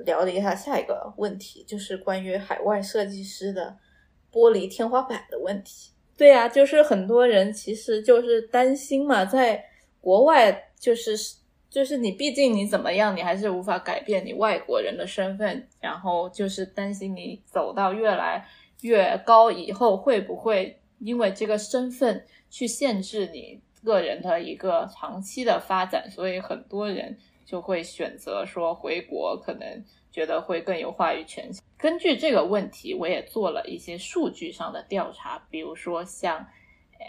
聊一下下一个问题，就是关于海外设计师的玻璃天花板的问题。对呀，就是很多人其实就是担心嘛，在国外就是。就是你，毕竟你怎么样，你还是无法改变你外国人的身份。然后就是担心你走到越来越高以后，会不会因为这个身份去限制你个人的一个长期的发展？所以很多人就会选择说回国，可能觉得会更有话语权。根据这个问题，我也做了一些数据上的调查，比如说像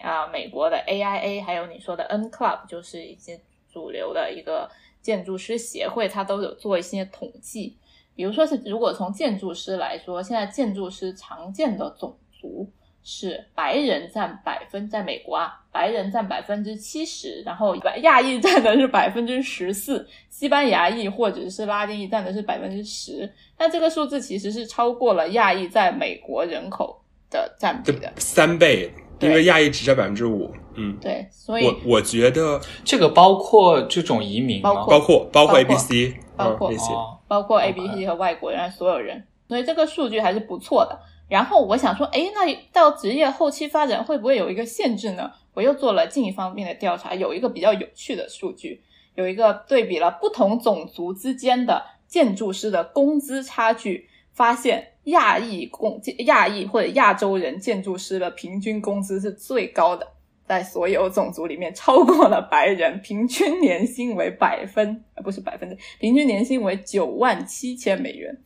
啊美国的 AIA，还有你说的 N Club，就是一些。主流的一个建筑师协会，它都有做一些统计。比如说是，如果从建筑师来说，现在建筑师常见的种族是白人占百分，在美国啊，白人占百分之七十，然后亚裔占的是百分之十四，西班牙裔或者是拉丁裔占的是百分之十。那这个数字其实是超过了亚裔在美国人口的占比的三倍。因为亚裔只占百分之五，嗯，对，所以我我觉得这个包括这种移民吗？包括包括 A B C，包括那些，包括 A B C 和外国人所有人，所以这个数据还是不错的。然后我想说，哎，那到职业后期发展会不会有一个限制呢？我又做了进一方面的调查，有一个比较有趣的数据，有一个对比了不同种族之间的建筑师的工资差距，发现。亚裔工亚裔或者亚洲人建筑师的平均工资是最高的，在所有种族里面超过了白人，平均年薪为百分，呃不是百分之，平均年薪为九万七千美元，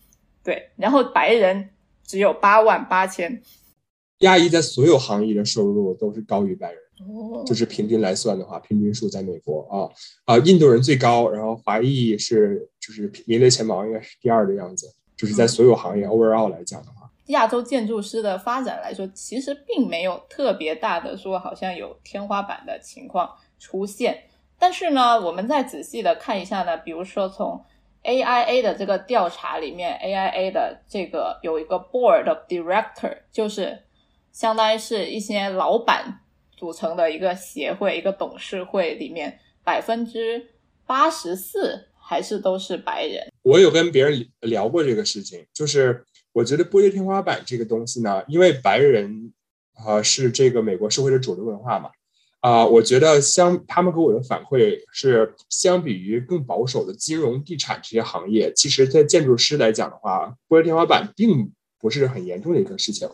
对，然后白人只有八万八千。亚裔在所有行业的收入都是高于白人，就是平均来算的话，平均数在美国啊啊，印度人最高，然后华裔是就是名列前茅，应该是第二的样子。就是在所有行业 overall 来讲的话，亚洲建筑师的发展来说，其实并没有特别大的说好像有天花板的情况出现。但是呢，我们再仔细的看一下呢，比如说从 AIA 的这个调查里面，AIA 的这个有一个 Board of Director，就是相当于是一些老板组成的一个协会、一个董事会里面，百分之八十四还是都是白人。我有跟别人聊过这个事情，就是我觉得玻璃天花板这个东西呢，因为白人啊是这个美国社会的主流文化嘛。啊，我觉得相他们给我的反馈是，相比于更保守的金融、地产这些行业，其实，在建筑师来讲的话，玻璃天花板并不是很严重的一个事情。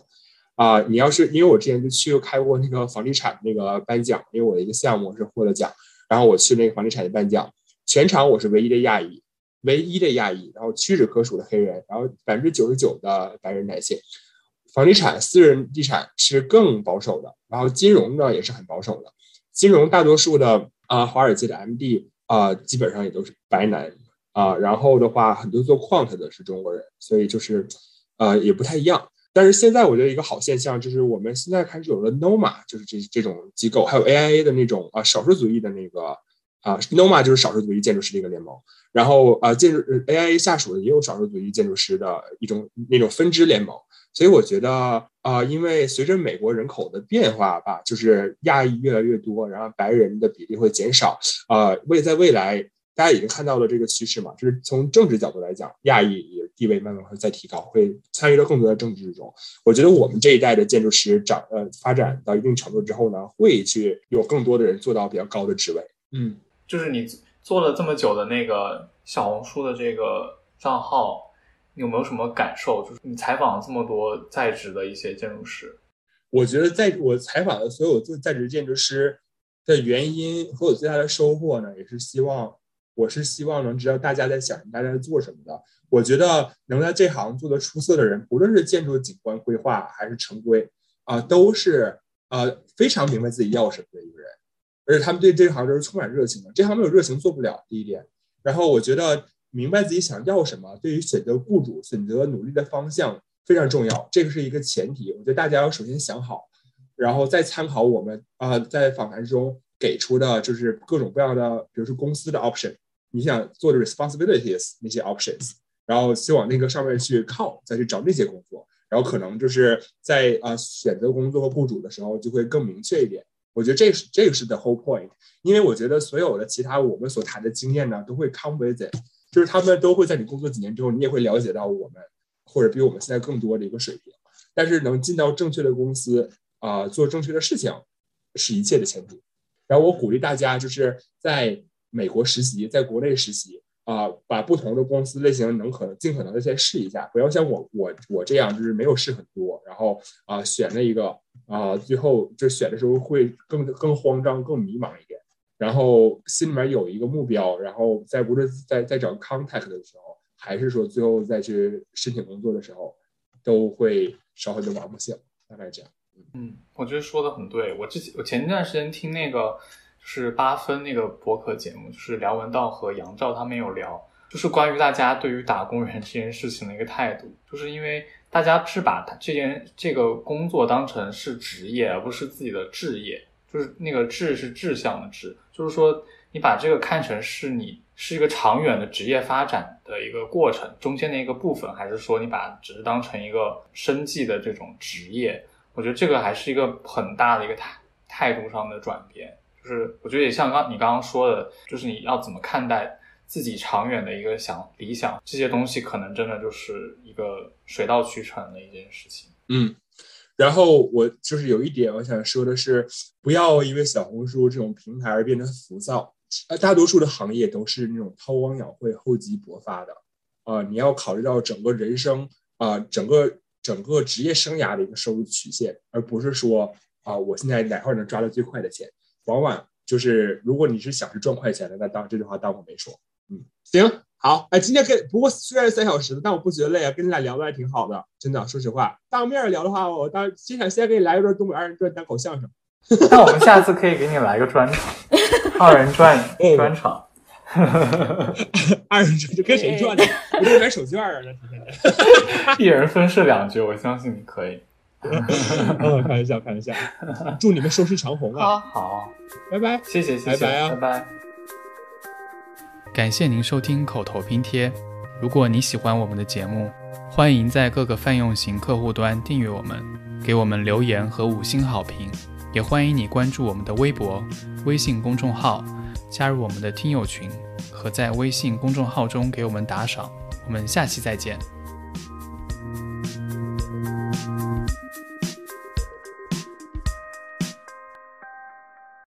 啊，你要是因为我之前就去开过那个房地产那个颁奖，因为我的一个项目是获了奖，然后我去那个房地产的颁奖，全场我是唯一的亚裔，唯一的亚裔，然后屈指可数的黑人，然后百分之九十九的白人男性。房地产、私人地产是更保守的，然后金融呢也是很保守的。金融大多数的啊，华尔街的 MD 啊，基本上也都是白男啊。然后的话，很多做 quant 的是中国人，所以就是呃也不太一样。但是现在我觉得一个好现象就是，我们现在开始有了 Noma，就是这这种机构，还有 AIA 的那种啊少数族裔的那个啊 Noma 就是少数族裔建筑师的一个联盟。然后啊建筑 AI 下属的也有少数族裔建筑师的一种那种分支联盟。所以我觉得啊，因为随着美国人口的变化吧，就是亚裔越来越多，然后白人的比例会减少啊。未在未来，大家已经看到了这个趋势嘛，就是从政治角度来讲，亚裔也地位慢慢会再提高，会参与到更多的政治之中。我觉得我们这一代的建筑师长呃发展到一定程度之后呢，会去有更多的人做到比较高的职位。嗯，就是你做了这么久的那个小红书的这个账号。你有没有什么感受？就是你采访了这么多在职的一些建筑师，我觉得在我采访的所有做在职建筑师的原因和我最大的收获呢，也是希望，我是希望能知道大家在想什么，大家在做什么的。我觉得能在这行做得出色的人，不论是建筑景观规划还是城规啊，都是呃非常明白自己要什么的一个人，而且他们对这行都是充满热情的。这行没有热情做不了第一点。然后我觉得。明白自己想要什么，对于选择雇主、选择努力的方向非常重要。这个是一个前提，我觉得大家要首先想好，然后再参考我们啊在访谈中给出的，就是各种各样的，比如说公司的 option，你想做的 responsibilities 那些 options，然后就往那个上面去靠，再去找那些工作，然后可能就是在啊选择工作和雇主的时候就会更明确一点。我觉得这是这个是 the whole point，因为我觉得所有的其他我们所谈的经验呢，都会 come with it。就是他们都会在你工作几年之后，你也会了解到我们或者比我们现在更多的一个水平。但是能进到正确的公司啊，做正确的事情，是一切的前提。然后我鼓励大家就是在美国实习，在国内实习啊，把不同的公司类型能可能尽可能的先试一下，不要像我我我这样就是没有试很多，然后啊选了一个啊，最后就选的时候会更更慌张、更迷茫一点。然后心里面有一个目标，然后在无论在在找 contact 的时候，还是说最后再去申请工作的时候，都会少很多盲目性。大概这样。嗯，我觉得说的很对。我之前我前一段时间听那个是八分那个博客节目，就是梁文道和杨照他们有聊，就是关于大家对于打工人这件事情的一个态度，就是因为大家是把他这件这个工作当成是职业，而不是自己的置业。就是那个志是志向的志，就是说你把这个看成是你是一个长远的职业发展的一个过程，中间的一个部分，还是说你把只是当成一个生计的这种职业？我觉得这个还是一个很大的一个态态度上的转变。就是我觉得也像刚你刚刚说的，就是你要怎么看待自己长远的一个想理想，这些东西可能真的就是一个水到渠成的一件事情。嗯。然后我就是有一点我想说的是，不要因为小红书这种平台而变得浮躁。呃，大多数的行业都是那种韬光养晦、厚积薄发的。啊，你要考虑到整个人生啊，整个整个职业生涯的一个收入曲线，而不是说啊，我现在哪块能抓到最快的钱。往往就是，如果你是想是赚快钱的，那当这句话当我没说。嗯，行。好，哎，今天跟不过虽然是三小时，但我不觉得累啊，跟你俩聊的还挺好的，真的，说实话，当面聊的话，我当心想先给你来一段东北二人转单口相声。(laughs) 那我们下次可以给你来个专场，二人转 (laughs) 专场。(laughs) 二人转就跟谁转呢？我这边手绢儿呢，天天。一人分饰两角，我相信你可以。(laughs) 嗯，开玩笑，开玩笑。(laughs) 祝你们收视长虹啊！好，好，拜拜。谢谢，谢谢，拜拜啊拜拜。感谢您收听口头拼贴。如果你喜欢我们的节目，欢迎在各个泛用型客户端订阅我们，给我们留言和五星好评。也欢迎你关注我们的微博、微信公众号，加入我们的听友群，和在微信公众号中给我们打赏。我们下期再见。